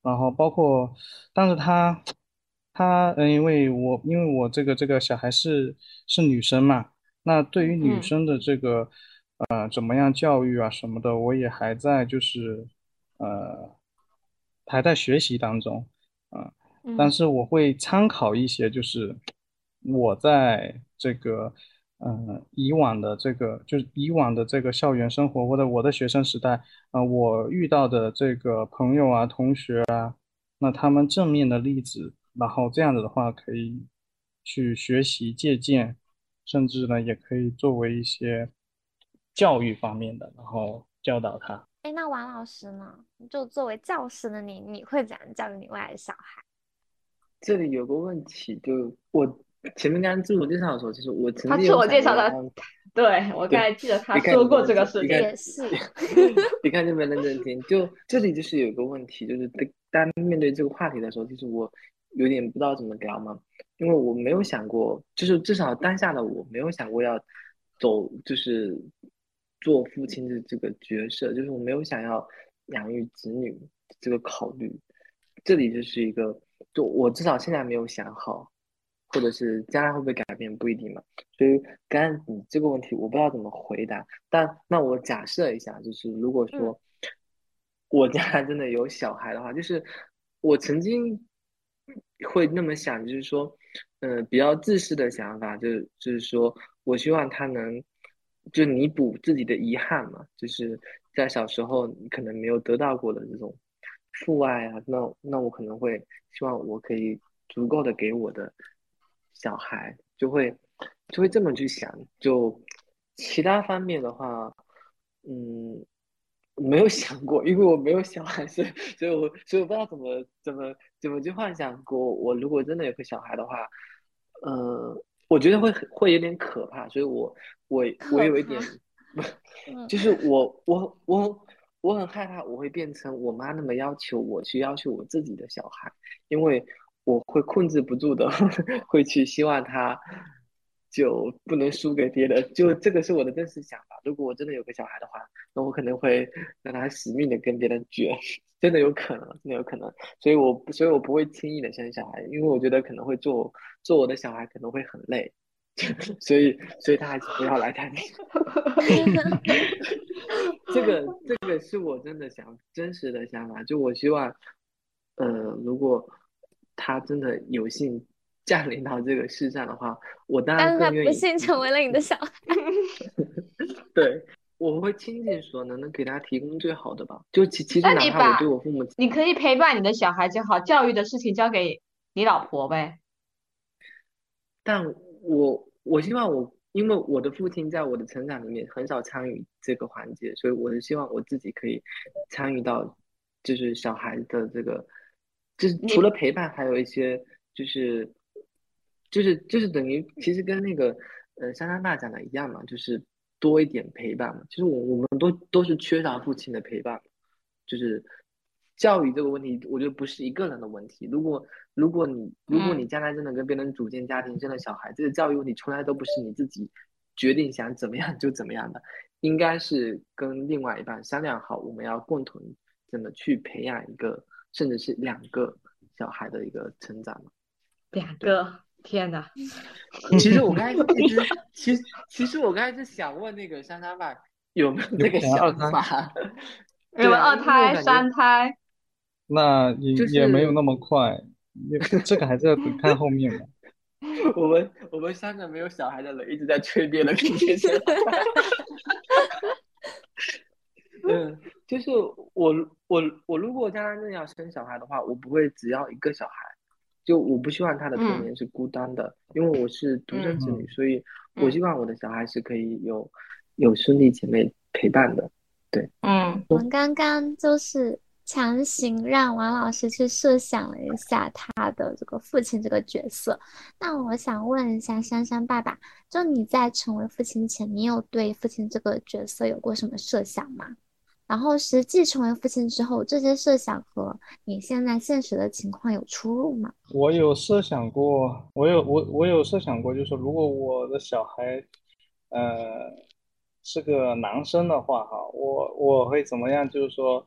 然后包括，但是他他，嗯，因为我因为我这个这个小孩是是女生嘛。那对于女
嗯
生的这个，呃，怎么样教育啊什么的，我也还在就是，呃，还在学习当中，啊、但
嗯
是我会参考一些，就是我在这个，嗯、以往的这个，就是以往的这个校园生活或者我的学生时代，啊、我遇到的这个朋友啊、同学啊，那他们正面的例子，然后这样子的话可以去学习借鉴。甚至呢也可以作为一些教育方面的，然后教导他。
哎，那王老师呢？就作为教师的你，你会怎样教育你未来的小孩？
这里有个问题，就我前面刚刚自我介绍的时候，其实我曾
他自我介绍的对我刚才记得他说过这个事情
你看，
也是，
你看这边认真听，就这里就是有一个问题，就是当面对这个话题的时候，其实我有点不知道怎么聊嘛，因为我没有想过，就是至少当下的我没有想过要走，就是做父亲的这个角色，就是我没有想要养育子女这个考虑，这里就是一个，就我至少现在没有想好，或者是将来会不会改变不一定嘛。所以刚刚你这个问题我不知道怎么回答，但那我假设一下，就是如果说我将来真的有小孩的话，就是我曾经会那么想，就是说，嗯、比较自私的想法，就是就是说我希望他能就弥补自己的遗憾嘛，就是在小时候你可能没有得到过的这种父爱啊，那那我可能会希望我可以足够的给我的小孩，就会就会这么去想。就其他方面的话，嗯，没有想过，因为我没有小孩，所以所以我所以我不知道怎么怎么怎么去幻想过，我如果真的有个小孩的话，呃，我觉得会很会有点可怕，所以我我 我有一点 就是我我我我很害怕我会变成我妈那么要求我去要求我自己的小孩，因为我会控制不住的 会去希望他就不能输给别人，就这个是我的真实想法。如果我真的有个小孩的话，那我可能会让他死命的跟别人绝，真的有可能，真的有可能。所以我所以我不会轻易的生小孩，因为我觉得可能会做做我的小孩可能会很累，所以所以他还是不要来谈。这个这个是我真的想真实的想法，就我希望，呃，如果他真的有幸降临到这个世上的话，我当然更愿意
不幸成为了你的小孩，
对，我会倾尽所能的给他提供最好的吧。就其其实哪怕我对我父母，
你可以陪伴你的小孩就好，教育的事情交给你老婆呗。
但我我希望我，因为我的父亲在我的成长里面很少参与这个环节，所以我是希望我自己可以参与到，就是小孩的这个，就是除了陪伴，还有一些就是，就是就是等于其实跟那个呃珊珊爸讲的一样嘛，就是多一点陪伴嘛。其实我我们都都是缺少父亲的陪伴，就是教育这个问题，我觉得不是一个人的问题。如果如果你如果你
嗯
将来真的跟别人组建家庭，生了小孩，这个教育问题从来都不是你自己决定想怎么样就怎么样的，应该是跟另外一半商量好，我们要共同怎么去培养一个，甚至是两个小孩的一个成长嘛。
两个，天哪！
其实我刚才一直，其实其实我刚才是想问那个珊珊爸有没有那个
想
法？
有没有
对啊
二胎、三胎？
那也
就
也没有那么快，也这个还是要等看后面嘛。
我们我们三个没有小孩的人一直在催别人跟别生嗯，就是我我我如果将来真的要生小孩的话，我不会只要一个小孩，就我不希望他的童
嗯
年是孤单的，因为我是独生子女，
嗯
所以我
嗯
希望我的小孩是可以有有兄弟姐妹陪伴的。
对嗯，
我们刚刚就是强行让王老师去设想了一下他的这个父亲这个角色。那我想问一下珊珊爸爸，就你在成为父亲前，你有对父亲这个角色有过什么设想吗？然后实际成为父亲之后，这些设想和你现在现实的情况有出入吗？
我有设想过，我有我我有设想过，就是如果我的小孩，呃，是个男生的话，哈，我我会怎么样？就是说，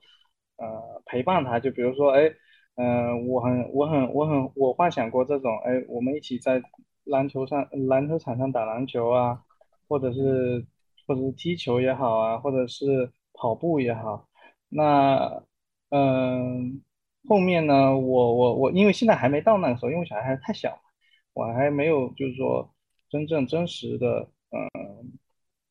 呃，陪伴他，就比如说，哎，嗯、我很我很我很我幻想过这种，哎，我们一起在篮球上篮球场上打篮球啊，或者是或者是踢球也好啊，或者是跑步也好，那嗯。后面呢，我我我，因为现在还没到那个时候，因为小孩还太小，我还没有就是说真正真实的，嗯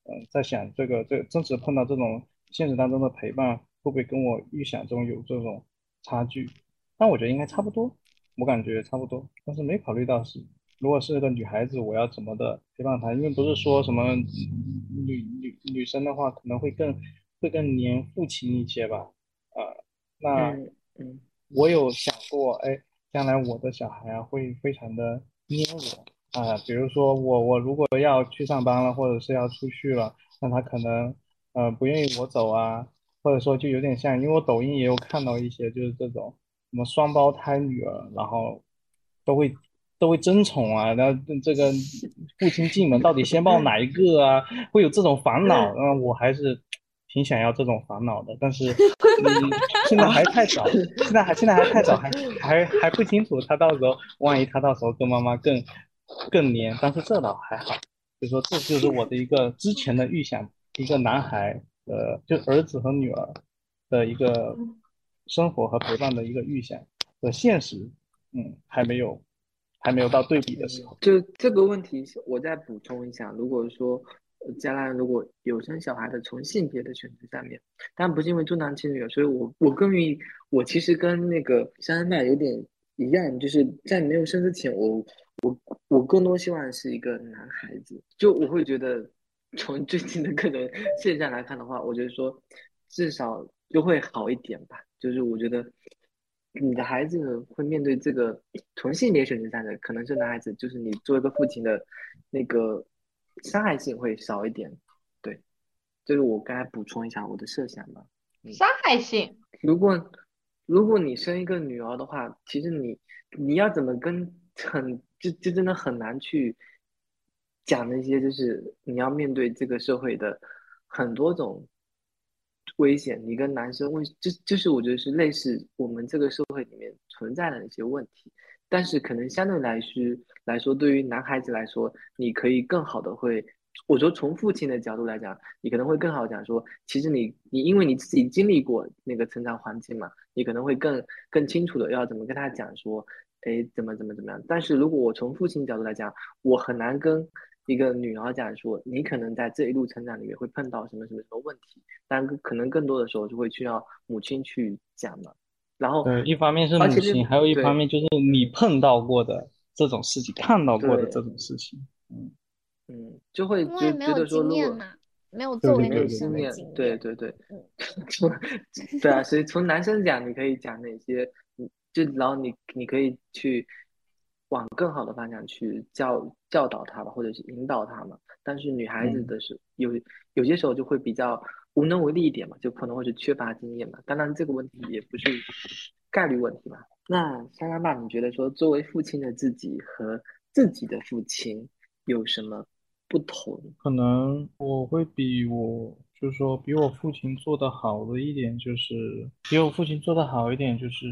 嗯，在想这个这真实碰到这种现实当中的陪伴，会不会跟我预想中有这种差距？但我觉得应该差不多，我感觉差不多，但是没考虑到是如果是个女孩子，我要怎么的陪伴她？因为不是说什么女女女生的话可能会更会更黏父亲一些吧，呃，那。我有想过，哎，将来我的小孩啊会非常的黏我，啊、比如说我我如果要去上班了，或者是要出去了，那他可能呃不愿意我走啊，或者说就有点像，因为我抖音也有看到一些就是这种什么双胞胎女儿，然后都会都会争宠啊，然后这个 父亲进门到底先抱哪一个啊，会有这种烦恼，嗯，我还是挺想要这种烦恼的，但是 嗯，现在还太早，现在还现在还太早，还还还不清楚他到时候万一他到时候跟妈妈更更黏，但是这倒还好，就说这就是我的一个之前的预想，一个男孩呃，就儿子和女儿的一个生活和陪伴的一个预想和现实，嗯，还没有还没有到对比的时候。
就这个问题，我再补充一下，如果说将来如果有生小孩的，从性别的选择上面，当然不是因为重男轻女，所以我我更愿意，我其实跟那个珊珊娜有点一样，就是在没有生之前，我我我更多希望是一个男孩子，就我会觉得从最近的各种现象来看的话，我觉得说至少就会好一点吧，就是我觉得。你的孩子会面对这个从性别选择上的，可能是男孩子，就是你作为一个父亲的那个伤害性会少一点。对，就是我刚才补充一下我的设想吧。
伤害性，
如果如果你生一个女儿的话，其实你你要怎么跟很就就真的很难去讲那些，就是你要面对这个社会的很多种危险，你跟男生为就就是我觉得是类似我们这个社会里面存在的一些问题，但是可能相对来说来说，对于男孩子来说，你可以更好的会，我说从父亲的角度来讲，你可能会更好讲说，其实你你因为你自己经历过那个成长环境嘛，你可能会更更清楚的要怎么跟他讲说，哎，怎么怎么怎么样。但是如果我从父亲角度来讲，我很难跟一个女儿讲说，你可能在这一路成长里面会碰到什么什么什么问题，但可能更多的时候就会需要母亲去讲嘛。然后，
对，一方面是母亲，还有一方面就是你碰到过的这种事情，看到过的这种事情。嗯，
嗯，就会
因
觉觉得说，如果
没有
对对
作为
没有
女
经验
生的经，验。
对对对
嗯，
对啊，所以从男生讲，你可以讲哪些，嗯，就然后你你可以去往更好的方向去教教导他吧，或者是引导他嘛。但是女孩子
嗯
的是有有些时候就会比较无能为力一点嘛，就可能会是缺乏经验嘛。当然这个问题也不是概率问题吧。那莎拉爸，你觉得说作为父亲的自己和自己的父亲有什么不同？
可能我会比我，就是说比我父亲做得好的一点，就是比我父亲做得好一点，就是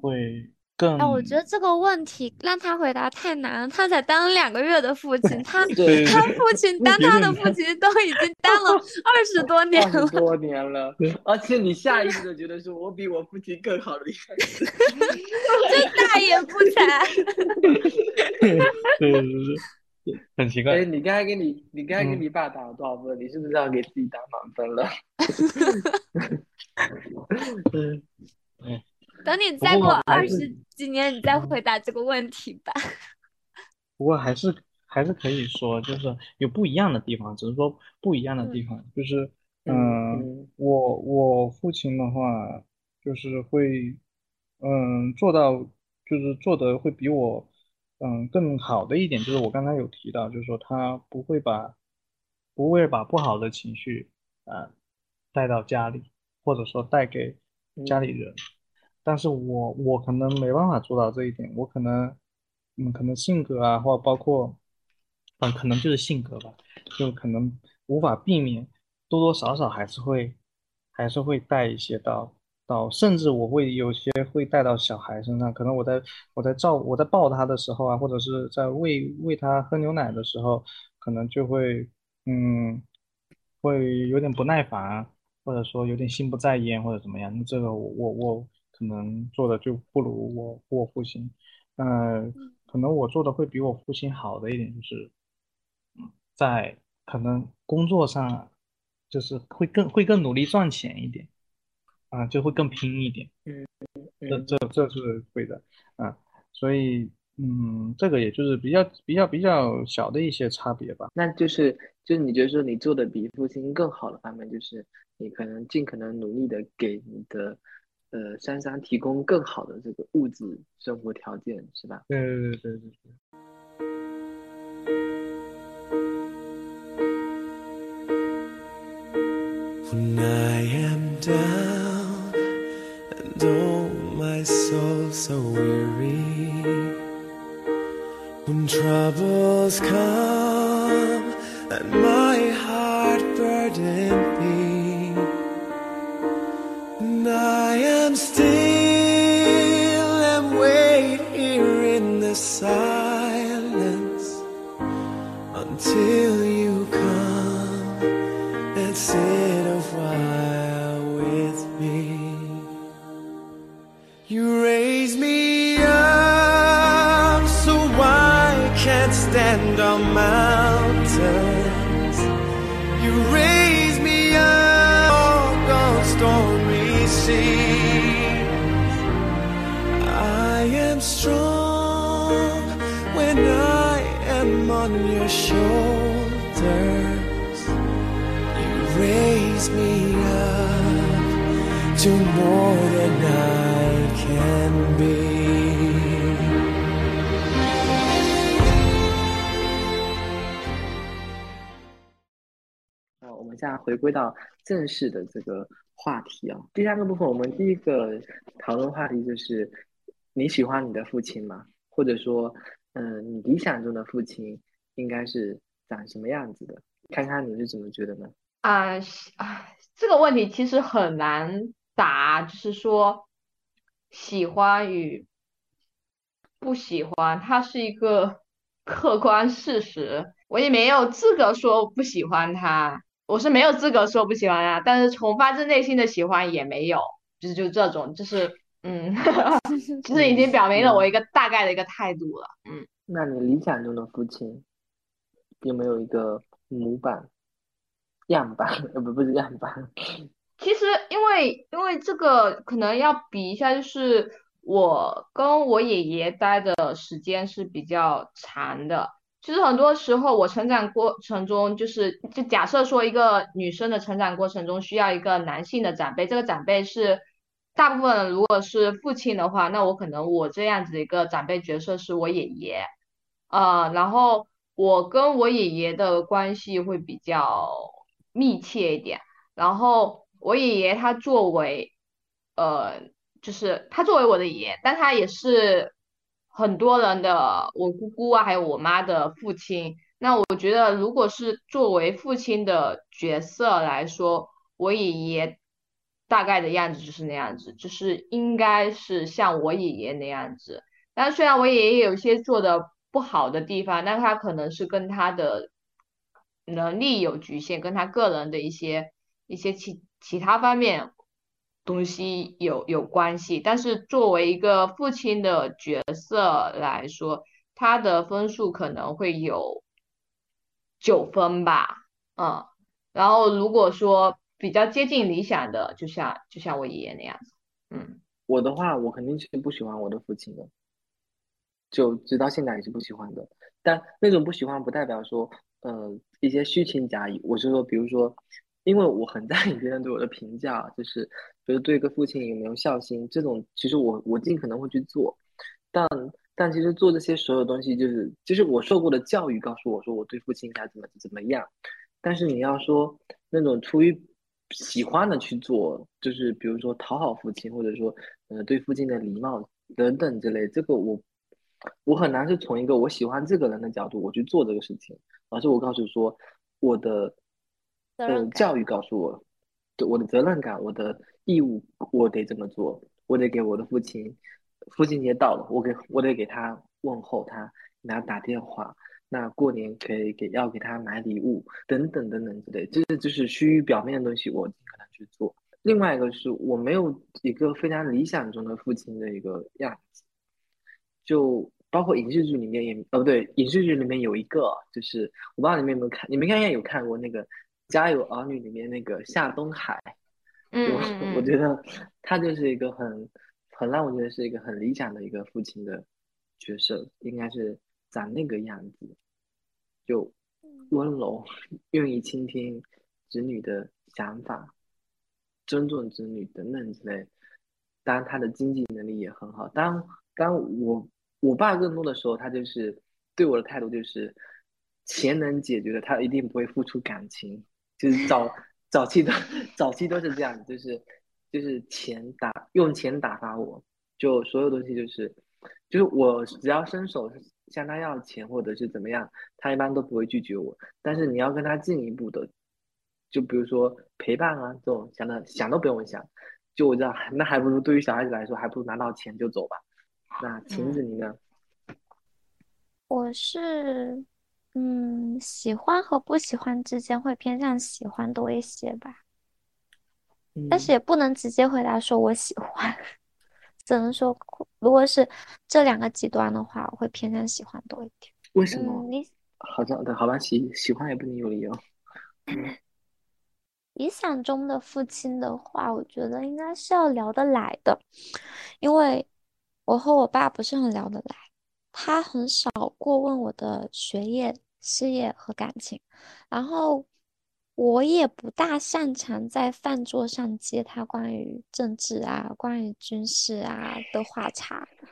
会更。
哎，我觉得这个问题让他回答太难了。他才当两个月的父 亲，他他父亲当他的父亲都已经当了 二十多年
二十
了。
多年了，而且你下意识的觉得说我比我父亲更好的样子。
真大言不惭。
对对对对，很奇怪
哎，。你刚才给你你刚才给
嗯
你爸打了多少分？你是不是要给自己打满分了？嗯，
等你再
过
二十几年，你再回答这个问题吧。
不过还是还是可以说，就是有不一样的地方，只是说不一样的地方，就是
嗯
我我父亲的话，就是会嗯做到，就是做的会比我嗯更好的一点，就是我刚才有提到，就是说他不会把不会把不好的情绪啊、带到家里，或者说带给家里人。但是我我可能没办法做到这一点，我可能，嗯，可能性格啊，或包括，嗯，可能就是性格吧，就可能无法避免，多多少少还是会，还是会带一些到到，甚至我会有些会带到小孩身上，可能我在我在照我在抱他的时候啊，或者是在喂喂他喝牛奶的时候，可能就会，嗯，会有点不耐烦。或者说有点心不在焉或者怎么样，那这个我我我可能做的就不如我我父亲，呃，可能我做的会比我父亲好的一点就是，嗯，在可能工作上就是会更会更努力赚钱一点，啊、就会更拼一点，
嗯。
这这这是会的，啊，所以嗯，这个也就是比较比较比较小的一些差别吧。
那就是就是你觉得说你做的比父亲更好的方面，就是你可能尽可能努力的给你的呃珊珊提供更好的这个物质生活条件，是吧？
对对对对对对。
When I am down and oh my soul so weary When troubles come and my heart burden And I am still and wait here in the silence Until you come and sit shoulders. You raise me up to more than I can be.
那我们现在回归到正式的这个话题啊，第三个部分，我们第一个讨论话题就是你喜欢你的父亲吗？或者说，嗯，你理想中的父亲应该是长什么样子的？看看你是怎么觉得呢？
啊喜啊，这个问题其实很难答，就是说喜欢与不喜欢，它是一个 客观事实，我也没有资格说不喜欢他，我是没有资格说不喜欢他，但是从发自内心的喜欢也没有，就是就这种，就是嗯，其 实已经表明了我一个大概的一个态度了，嗯。
那你理想中的父亲有没有一个模板、样板？呃，不，不是样板。
其实因为因为这个可能要比一下，就是我跟我爷爷待的时间是比较长的。其实很多时候我成长过程中，就是就假设说一个女生的成长过程中需要一个男性的长辈，这个长辈是大部分如果是父亲的话，那我可能我这样子一个长辈角色是我爷爷，呃，然后我跟我爷爷的关系会比较密切一点。然后我爷爷他作为，呃，就是他作为我的爷爷，但他也是很多人的我姑姑啊，还有我妈的父亲。那我觉得，如果是作为父亲的角色来说，我爷爷大概的样子就是那样子，就是应该是像我爷爷那样子。但虽然我爷爷有些做的不好的地方，那他可能是跟他的能力有局限，跟他个人的一些。一些其其他方面东西有有关系，但是作为一个父亲的角色来说，他的分数可能会有九分吧，嗯，然后如果说比较接近理想的，就像就像我爷爷那样子，嗯，
我的话，我肯定是不喜欢我的父亲的，就直到现在也是不喜欢的。但那种不喜欢不代表说，呃，一些虚情假意。我是说，比如说。因为我很在意别人对我的评价，就是比如对一个父亲有没有孝心，这种其实我我尽可能会去做，但但其实做这些所有东西，就是就是我受过的教育告诉我说我对父亲应该怎么怎么样，但是你要说那种出于喜欢的去做，就是比如说讨好父亲，或者说呃对父亲的礼貌等等之类，这个我我很难是从一个我喜欢这个人的角度我去做这个事情，而是我告诉说我的。呃，教育告诉我，我的责任感，我的义务，我得这么做，我得给我的父亲，父亲节到了，我给我得给他问候他，给他打电话，那过年可以给要给他买礼物，等等等等之类，这就是虚于表面的东西，我尽可能去做。另外一个是我没有一个非常理想中的父亲的一个样子，就包括影视剧里面也，哦不对，影视剧里面有一个，就是我不知道你们有没有看，你们应该有看过那个。《家有儿女》里面那个夏东海，
嗯，
我我觉得他就是一个很很让我觉得是一个很理想的一个父亲的角色，应该是长那个样子，就温柔，愿意倾听子女的想法，尊重子女等等之类。当然，他的经济能力也很好。当当我我爸更多的时候，他就是对我的态度就是，钱能解决的，他一定不会付出感情。就是早早期的早期都是这样，就是就是钱打用钱打发我，就所有东西就是就是我只要伸手向他要钱或者是怎么样，他一般都不会拒绝我。但是你要跟他进一步的，就比如说陪伴啊这种，想的想都不用想。就我知道，那还不如对于小孩子来说，还不如拿到钱就走吧。那晴子你呢？
我是，嗯，喜欢和不喜欢之间会偏向喜欢多一些吧，但是也不能直接回答说我喜欢，只能说如果是这两个极端的话，我会偏向喜欢多一点。
为什么？
你
好的，好吧，喜喜欢也不能有理由。
理想中的父亲的话，我觉得应该是要聊得来的，因为我和我爸不是很聊得来，他很少过问我的学业、事业和感情，然后我也不大擅长在饭桌上接他关于政治啊、关于军事啊的话茬。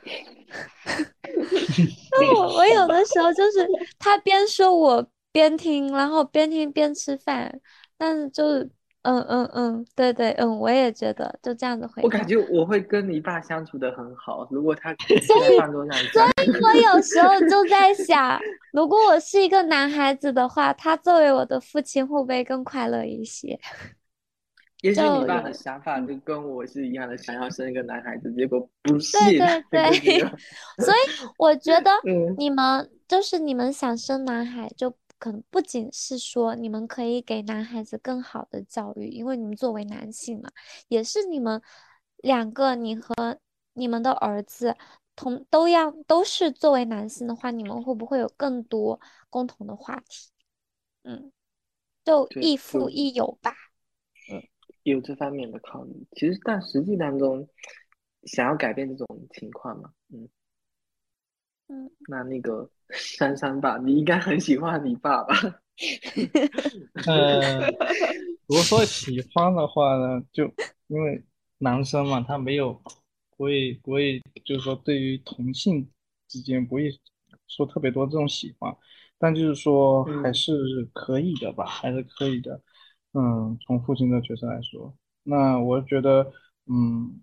那我我有的时候就是他边说我边听，然后边听边吃饭。但是就是，嗯嗯嗯，对对，嗯，我也觉得就这样子回。
我感觉我会跟你爸相处的很好，如果他 在饭桌上。
所以，我有时候就在 想，如果我是一个男孩子的话，他作为我的父亲会不会更快乐一些？
也许你爸的想法就跟我是一样的，想要生一个男孩子，结果不是。
对对对，所以我觉得你们就是你们想生男孩就。可能不仅是说你们可以给男孩子更好的教育，因为你们作为男性嘛，也是你们两个，你和你们的儿子同都要都是作为男性的话，你们会不会有更多共同的话题？嗯，就亦父亦友吧。
嗯，有这方面的考虑。其实，但实际当中，想要改变这种情况嘛，嗯。
嗯，
那那个珊珊吧，你应该很喜欢你爸吧？
嗯，如果说喜欢的话呢，就因为男生嘛，他没有不会不会，就是说对于同性之间不会说特别多这种喜欢，但就是说还是可以的吧，还是可以的。嗯，从父亲的角色来说，那我觉得，嗯，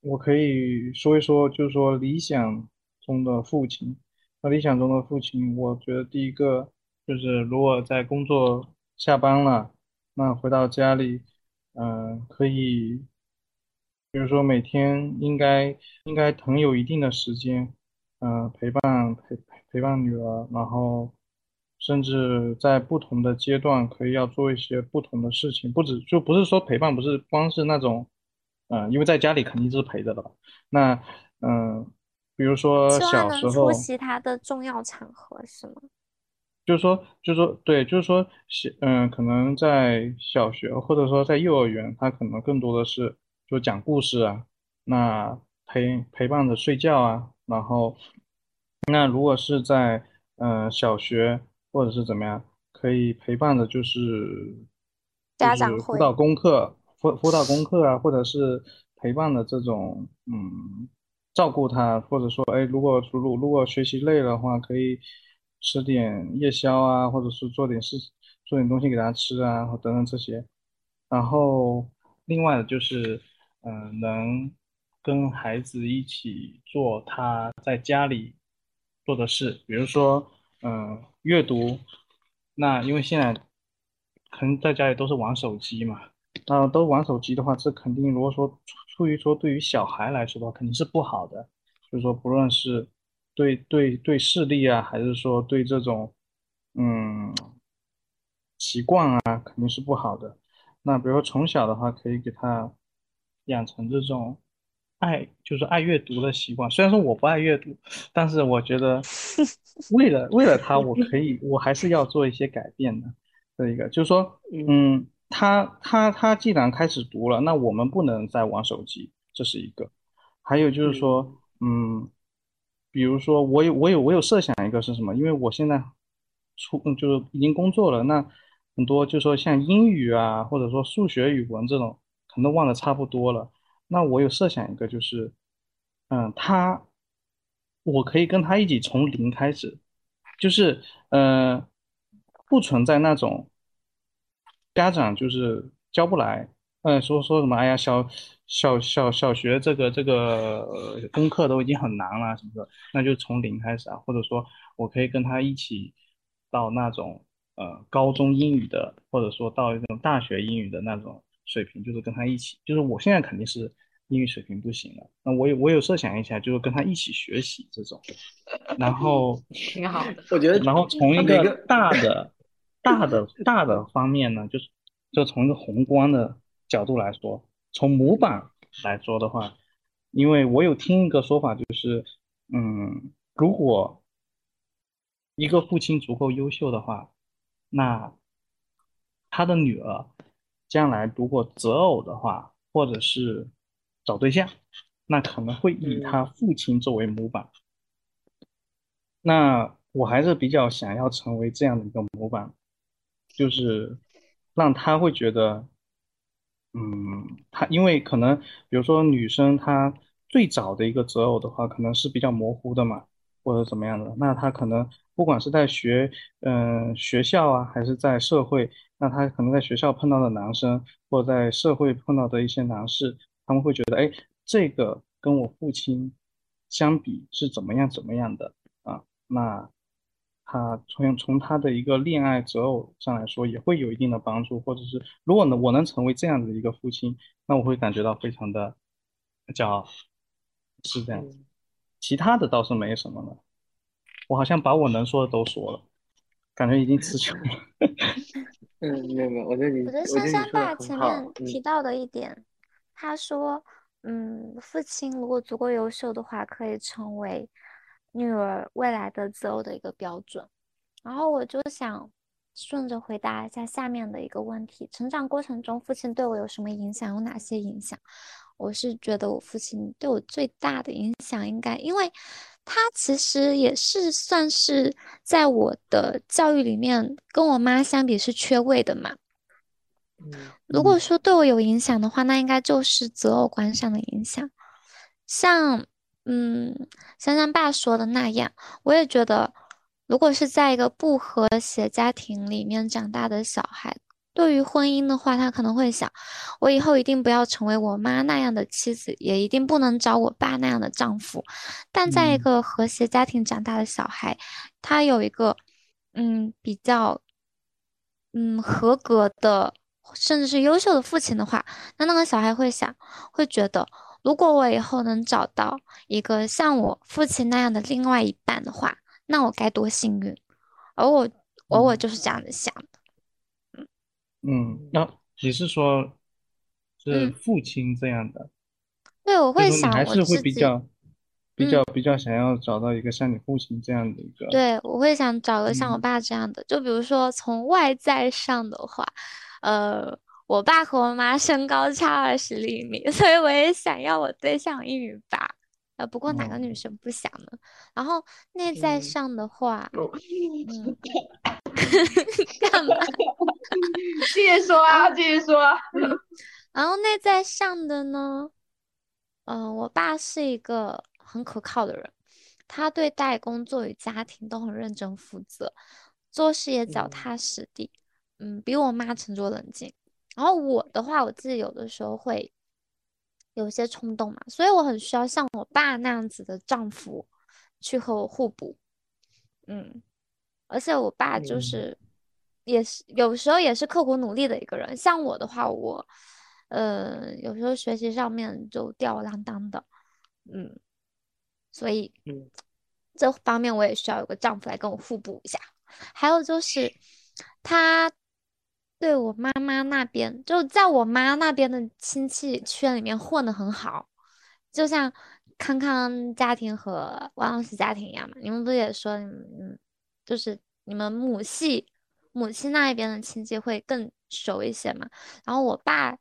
我可以说一说，就是说理想。中的父亲，那理想中的父亲，我觉得第一个就是，如果在工作下班了，那回到家里，嗯，可以，比如说每天应该应该腾有一定的时间，嗯，陪伴陪陪伴女儿，然后甚至在不同的阶段可以要做一些不同的事情，不止就不是说陪伴，不是光是那种，嗯，因为在家里肯定是陪着的吧，那嗯。比如说小时候
出席他的重要场合是吗？
就是说，就是说，对，就是说，小嗯，可能在小学或者说在幼儿园，他可能更多的是就讲故事啊，那陪陪伴着睡觉啊，然后那如果是在嗯小学或者是怎么样，可以陪伴的就是
家长
辅导功课辅辅导功课啊，或者是陪伴的这种嗯。照顾他，或者说，哎，如果如如果学习累的话，可以吃点夜宵啊，或者是做点事，做点东西给他吃啊，等等这些。然后，另外的就是，嗯，能跟孩子一起做他在家里做的事，比如说，嗯，阅读。那因为现在可能在家里都是玩手机嘛。那都玩手机的话，这肯定如果说出于说对于小孩来说的话，肯定是不好的。就是说，不论是对对对视力啊，还是说对这种嗯习惯啊，肯定是不好的。那比如说从小的话，可以给他养成这种爱，就是爱阅读的习惯。虽然说我不爱阅读，但是我觉得 为了为了他，我可以，我还是要做一些改变的。这一个就是说，嗯。他他他既然开始读了，那我们不能再玩手机，这是一个。还有就是说，嗯，比如说我有我有我有设想一个是什么？因为我现在出就是已经工作了，那很多就是说像英语啊，或者说数学、语文这种，可能都忘得差不多了。那我有设想一个就是，嗯，他我可以跟他一起从零开始，就是呃。不存在那种家长就是教不来，嗯，说说什么，哎呀，小小小小学这个这个呃功课都已经很难了什么的，那就从零开始啊，或者说我可以跟他一起到那种呃高中英语的，或者说到一种大学英语的那种水平，就是跟他一起，就是我现在肯定是英语水平不行了，那我有我有设想一下，就是跟他一起学习这种，然后
挺好的。
我觉得，
然后从一个大的、大的、大的方面呢，就是就从一个宏观的角度来说，从模板来说的话，因为我有听一个说法，就是，嗯，如果一个父亲足够优秀的话，那他的女儿将来如果择偶的话，或者是找对象，那可能会以他父亲作为模板。那我还是比较想要成为这样的一个模板，就是让他会觉得，嗯，他因为可能比如说女生她最早的一个择偶的话，可能是比较模糊的嘛，或者怎么样的，那她可能不管是在学，嗯、学校啊，还是在社会，那她可能在学校碰到的男生，或者在社会碰到的一些男士，他们会觉得，哎，这个跟我父亲相比是怎么样怎么样的。啊，那他从从他的一个恋爱择偶上来说，也会有一定的帮助，或者是如果能我能成为这样的一个父亲，那我会感觉到非常的骄傲，是这样子。其他的倒是没什么了，我好像把我能说的都说了，感觉已经词穷了。
嗯，没有没有，我觉得你，
我觉得珊珊爸前，面
嗯
提到的一点，他说，嗯，父亲如果足够优秀的话，可以成为女儿未来的择偶的一个标准。然后我就想顺着回答一下下面的一个问题：成长过程中，父亲对我有什么影响？有哪些影响？我是觉得我父亲对我最大的影响，应该因为他其实也是算是在我的教育里面跟我妈相比是缺位的嘛。
嗯
如果说对我有影响的话，那应该就是择偶观上的影响。像，嗯，珊珊爸说的那样，我也觉得，如果是在一个不和谐家庭里面长大的小孩，对于婚姻的话，他可能会想，我以后一定不要成为我妈那样的妻子，也一定不能找我爸那样的丈夫。但在一
嗯
个和谐家庭长大的小孩，他有一个，嗯，比较。嗯，合格的，甚至是优秀的父亲的话，那那个小孩会想，会觉得，如果我以后能找到一个像我父亲那样的另外一半的话，那我该多幸运。而我，而我
嗯。
就是这样子想的。
嗯，那你是说，是
嗯。
父亲这样的，
对，我会想
还是会比较比
嗯。
较比较想要找到一个像你父亲这样的一个，
对，我会想找个像我
嗯。
爸这样的，就比如说从外在上的话，呃，我爸和我妈身高差二十厘米，所以我也想要我对象一米八。呃，不过哪个女
哦
生不想呢？然后内在
嗯
上的话，
哦
嗯，干嘛？
继续说啊，继续说。
然后内在上的呢，嗯、我爸是一个很可靠的人，他对待工作与家庭都很认真负责，做事也脚
嗯
踏实地，嗯，比我妈沉着冷静。然后我的话，我自己有的时候会有一些冲动嘛，所以我很需要像我爸那样子的丈夫去和我互补，嗯，而且我爸就
嗯
是也是有时候也是刻苦努力的一个人。像我的话，我呃有时候学习上面就吊儿郎当的，嗯，所以
嗯
这方面我也需要有个丈夫来跟我互补一下。还有就是他对我妈妈那边，就在我妈那边的亲戚圈里面混得很好，就像康康家庭和王老师家庭一样嘛。你们不也说你们嗯，就是你们母系母亲那一边的亲戚会更熟一些嘛？然后我爸。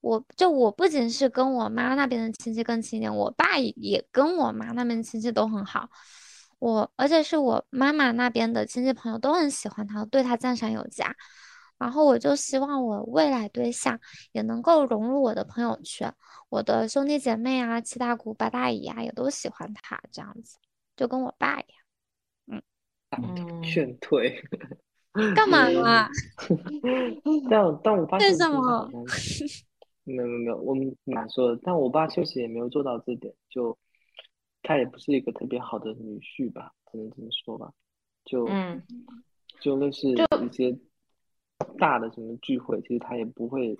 我就我不仅是跟我妈那边的亲戚更亲一点，我爸也跟我妈那边亲戚都很好。我而且是我妈妈那边的亲戚朋友都很喜欢他，对他赞赏有加。然后我就希望我未来对象也能够融入我的朋友圈，我的兄弟姐妹啊、七大姑八大姨啊也都喜欢他，这样子就跟我爸一样。
嗯，
劝退，
干嘛啊？
但我但我发现
为什么
没有没有没有，我们蛮说的，但我爸确实也没有做到这点，就他也不是一个特别好的女婿吧，只能这么说吧。就
嗯，
就类似一些大的什么聚会，其实他也不会，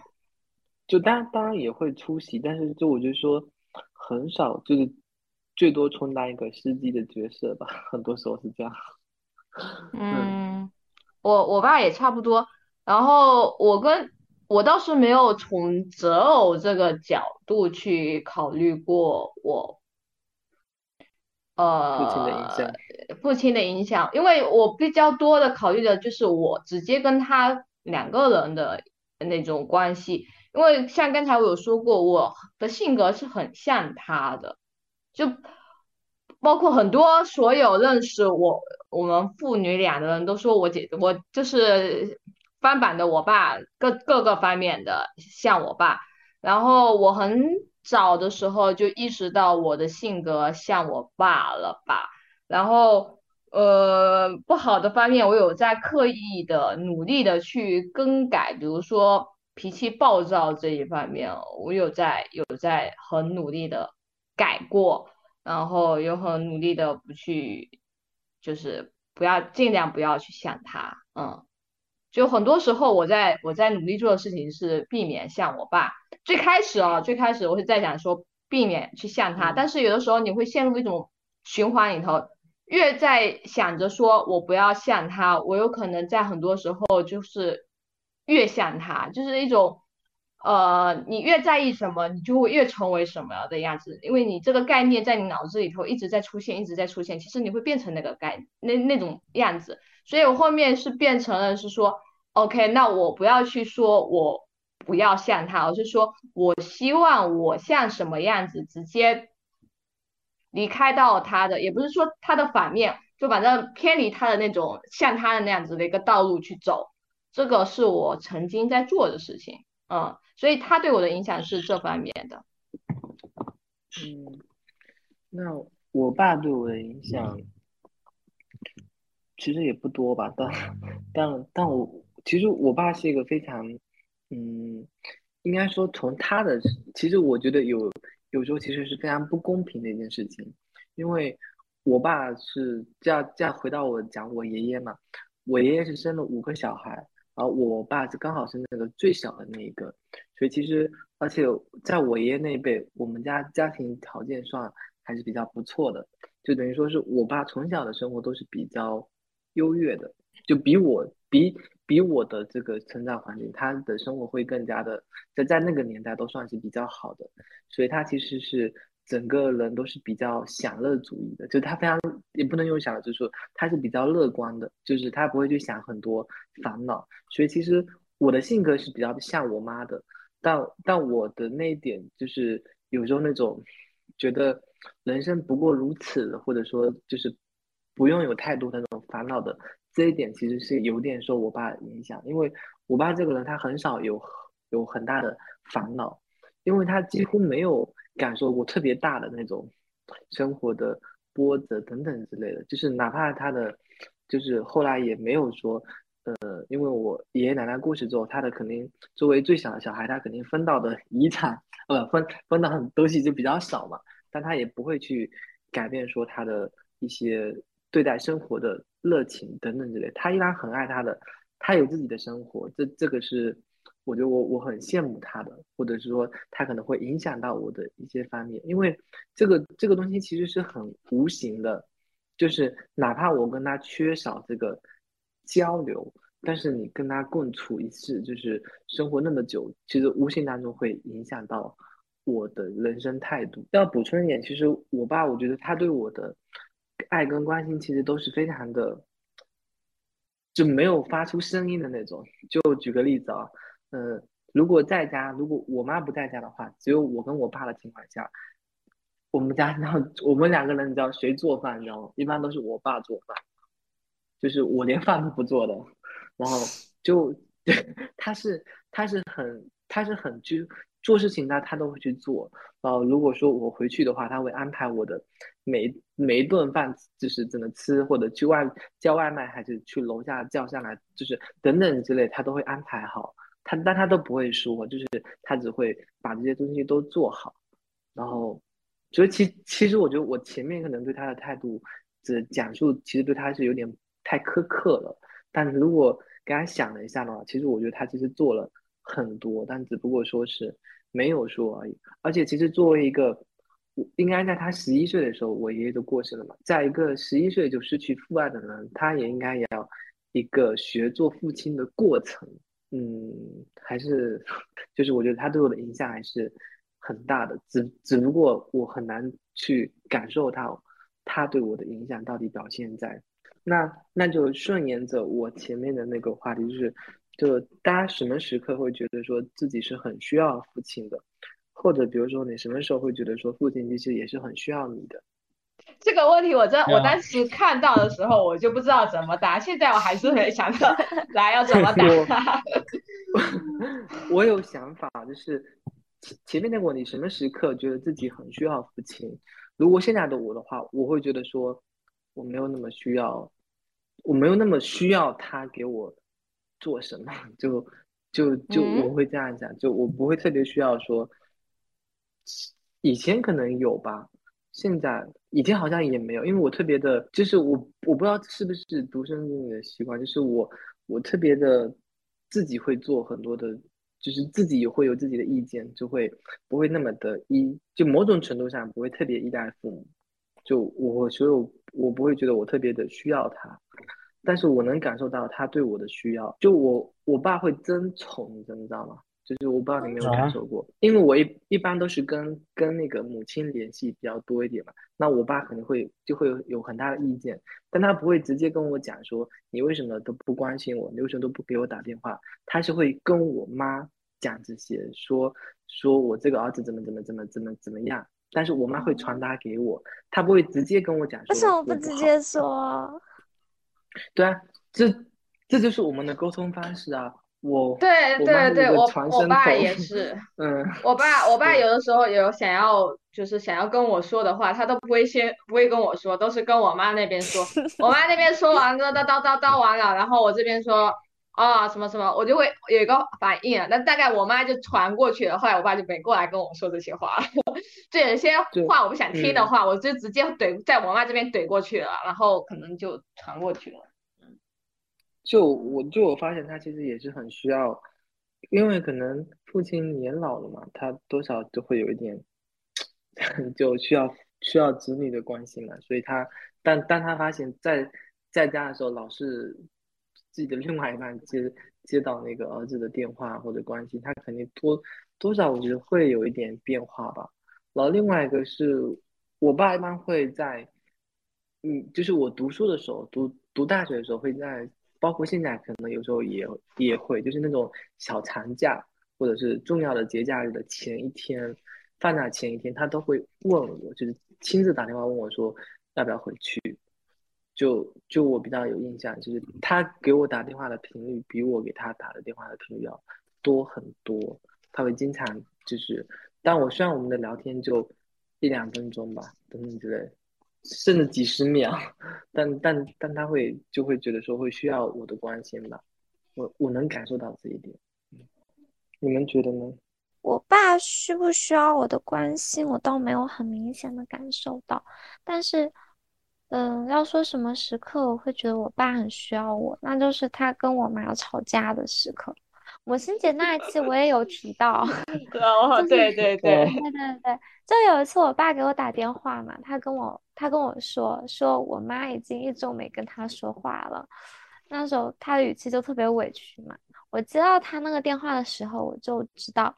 就当然当然也会出席，但是就我觉得说很少，就是最多充当一个司机的角色吧，很多时候是这样。
嗯，我我爸也差不多。然后我跟我倒是没有从择偶这个角度去考虑过我呃
父亲的影
呃
响，
父亲的影响，因为我比较多的考虑的就是我直接跟他两个人的那种关系。因为像刚才我有说过，我的性格是很像他的，就包括很多所有认识我我们父女俩的人都说我姐我就是翻版的我爸，各各个方面的像我爸。然后我很早的时候就意识到我的性格像我爸了吧。然后呃不好的方面，我有在刻意的努力的去更改，比如说脾气暴躁这一方面，我有在有在很努力的改过。然后有很努力的不去，就是不要尽量不要去想他，嗯，就很多时候我在我在努力做的事情是避免像我爸。最开始啊，最开始我是在想说避免去像他，
嗯
但是有的时候你会陷入一种循环里头，越在想着说我不要像他，我有可能在很多时候就是越像他，就是一种。呃，你越在意什么，你就会越成为什么的样子，因为你这个概念在你脑子里头一直在出现，一直在出现，其实你会变成那个概那那种样子。所以我后面是变成了是说，OK，那我不要去说我不要像他，而是说我希望我像什么样子，直接离开到他的，也不是说他的反面，就反正偏离他的那种像他的那样子的一个道路去走。这个是我曾经在做的事情，嗯。所以他对我的影响是这方面的。
嗯，那我爸对我的影响其实也不多吧，但但但我其实我爸是一个非常，嗯，应该说从他的，其实我觉得有有时候其实是非常不公平的一件事情，因为我爸是这样这样回到我讲我爷爷嘛，我爷爷是生了五个小孩，然后我爸是刚好是那个最小的那一个，所以其实而且在我爷爷那一辈，我们家家庭条件算还是比较不错的，就等于说是我爸从小的生活都是比较优越的，就比我比比我的这个成长环境，他的生活会更加的在在那个年代都算是比较好的，所以他其实是整个人都是比较享乐主义的，就他非常也不能用享乐，就说他是比较乐观的，就是他不会去想很多烦恼，所以其实我的性格是比较像我妈的，但但我的那一点就是有时候那种觉得人生不过如此，或者说就是不用有太多的那种烦恼的这一点，其实是有点受我爸影响，因为我爸这个人他很少有有很大的烦恼，因为他几乎没有感受过特别大的那种生活的波折等等之类的，就是哪怕他的就是后来也没有说。呃，因为我爷爷奶奶过世之后，他的肯定作为最小的小孩，他肯定分到的遗产，呃，分分到的东西就比较少嘛。但他也不会去改变说他的一些对待生活的热情等等之类，他依然很爱他的，他有自己的生活。这这个是我觉得我我很羡慕他的，或者是说他可能会影响到我的一些方面，因为这个这个东西其实是很无形的，就是哪怕我跟他缺少这个。交流，但是你跟他共处一室，就是生活那么久，其实无形当中会影响到我的人生态度。要补充一点，其实我爸，我觉得他对我的爱跟关心，其实都是非常的，就没有发出声音的那种。就举个例子啊，呃，如果在家，如果我妈不在家的话，只有我跟我爸的情况下，我们家然后我们两个人，你知道谁做饭？你知道吗？一般都是我爸做饭。就是我连饭都不做的，然后就对 他是他是很他是很居做事情他他都会去做。呃，如果说我回去的话，他会安排我的每每一顿饭就是怎么吃，或者去外叫外卖，还是去楼下叫上来，就是等等之类，他都会安排好。他但他都不会说，就是他只会把这些东西都做好。然后，所以其其实我觉得我前面可能对他的态度，只讲述其实对他是有点太苛刻了。但是如果给他想了一下的话，其实我觉得他其实做了很多，但只不过说是没有说而已。而且其实作为一个，应该在他十一岁的时候，我爷爷就过世了嘛，在一个十一岁就失去父爱的人，他也应该也要一个学做父亲的过程。嗯，还是就是我觉得他对我的影响还是很大的，只只不过我很难去感受到他对我的影响到底表现在。那那就顺延着我前面的那个话题，就是就大家什么时刻会觉得说自己是很需要父亲的，或者比如说你什么时候会觉得说父亲其实也是很需要你的。
这个问题，我真我当时看到的时候，我就不知道怎么答。现在我还是没想到来要怎么答。
我有想法，就是前前面那个问题，什么时刻觉得自己很需要父亲？如果现在的我的话，我会觉得说我没有那么需要，我没有那么需要他给我做什么，就就就我会这样想，就我不会特别需要说，以前可能有吧。现在以前好像也没有，因为我特别的，就是我我不知道是不是独生子女的习惯，就是我我特别的自己会做很多的，就是自己也会有自己的意见，就会不会那么的依，就某种程度上不会特别依赖父母，就我所有我不会觉得我特别的需要他，但是我能感受到他对我的需要，就我我爸会争宠，你知道吗？就是我不知道你有没有感受过，因为我一一般都是跟跟那个母亲联系比较多一点嘛，那我爸可能会就会有很大的意见，但他不会直接跟我讲说你为什么都不关心我，你为什么都不给我打电话，他是会跟我妈讲这些，说说我这个儿子怎么怎么怎么怎么怎么样，但是我妈会传达给我，他不会直接跟我讲说。
为什么不直接说？
对啊，这这就是我们的沟通方式啊。我
对对对，我我爸也是，
嗯，
我爸我爸有的时候有想要就是想要跟我说的话，他都不会先不会跟我说，都是跟我妈那边说，我妈那边说完，叨叨叨叨叨完了，然后我这边说啊什么什么，我就会有一个反应，那大概我妈就传过去了，后来我爸就没过来跟我说这些话，就有些话我不想听的话，我就直接怼在我妈这边怼过去了，然后可能就传过去了。
就我就我发现他其实也是很需要，因为可能父亲年老了嘛，他多少都会有一点，就需要需要子女的关心嘛，所以他但当他发现，在在家的时候老是自己的另外一半接接到那个儿子的电话或者关心，他肯定多多少我觉得会有一点变化吧。然后另外一个是我爸一般会在，嗯，就是我读书的时候，读读大学的时候会在。包括现在可能有时候也也会，就是那种小长假或者是重要的节假日的前一天，放假前一天，他都会问我，就是亲自打电话问我说要不要回去。就就我比较有印象，就是他给我打电话的频率比我给他打的电话的频率要多很多。他会经常就是，但我虽然我们的聊天就一两分钟吧，等等之类。甚至几十秒，但但但他会就会觉得说会需要我的关心吧，我我能感受到这一点，你们觉得呢？
我爸需不需要我的关心，我倒没有很明显的感受到，但是，嗯，要说什么时刻我会觉得我爸很需要我，那就是他跟我妈吵架的时刻。母亲节那一期我也有提到，
哦，对对对
对对对，就有一次我爸给我打电话嘛，他跟我他跟我说说我妈已经一周没跟他说话了，那时候他的语气就特别委屈嘛。我接到他那个电话的时候，我就知道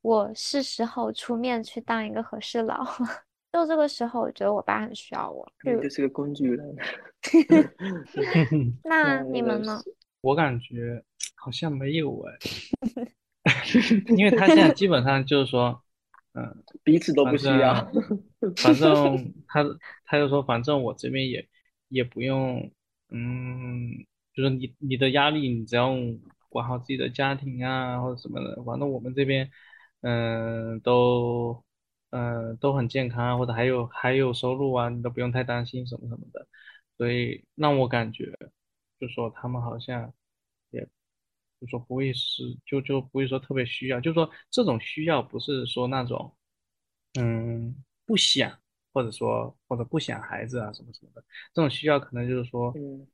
我是时候出面去当一个和事佬。就这个时候，我觉得我爸很需要我，
你就是个工具人。
那你们呢？
我感觉。好像没有哎，因为他现在基本上就是说，嗯，
彼此都不需要。
反正他他就说，反正我这边也也不用，嗯，就是你你的压力，你只要管好自己的家庭啊或者什么的，反正我们这边嗯，都嗯都很健康啊，或者还有还有收入啊，你都不用太担心什么什么的。所以让我感觉，就说他们好像也，就说不会是就就不会说特别需要，就说这种需要不是说那种嗯不想，或者说或者不想孩子啊什么什么的，这种需要可能就是说
嗯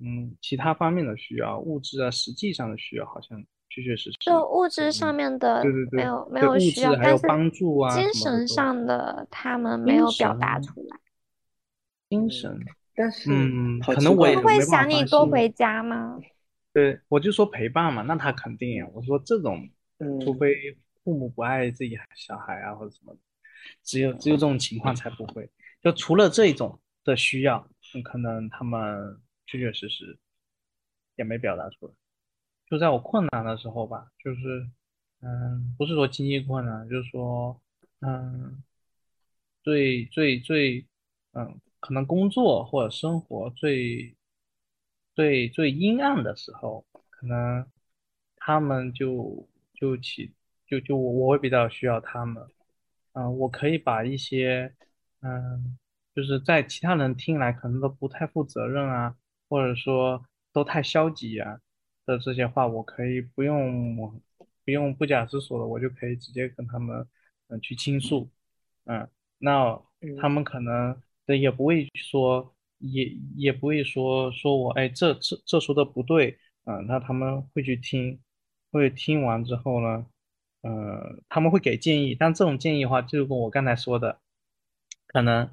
嗯其他方面的需要，物质啊实际上的需要好像确确实实
就物质上
嗯
面的
对对对
没有没有需要，
还有
但是
帮助啊
精神上的他们没有表达出来。
精神。
但是
嗯
好
可能我
他会
没办法
想你多回家吗？
对，我就说陪伴嘛，那他肯定。我说这种，除
嗯
非父母不爱自己小孩啊，或者什么的，只有只有这种情况才不会。就除了这种的需要，嗯可能他们确确实实也没表达出来。就在我困难的时候吧，就是，嗯，不是说经济困难，就是说，嗯，最最最，嗯，可能工作或者生活最最最阴暗的时候，可能他们就就起就就我我会比较需要他们，嗯，我可以把一些，嗯，就是在其他人听来可能都不太负责任啊，或者说都太消极啊的这些话，我可以不用不用不假思索的，我就可以直接跟他们嗯去倾诉，嗯，那他
嗯
们可能对也不会说，也也不会说说我哎这这这说的不对，嗯，那他们会去听，会听完之后呢。呃，他们会给建议，但这种建议的话，就跟我刚才说的，可能，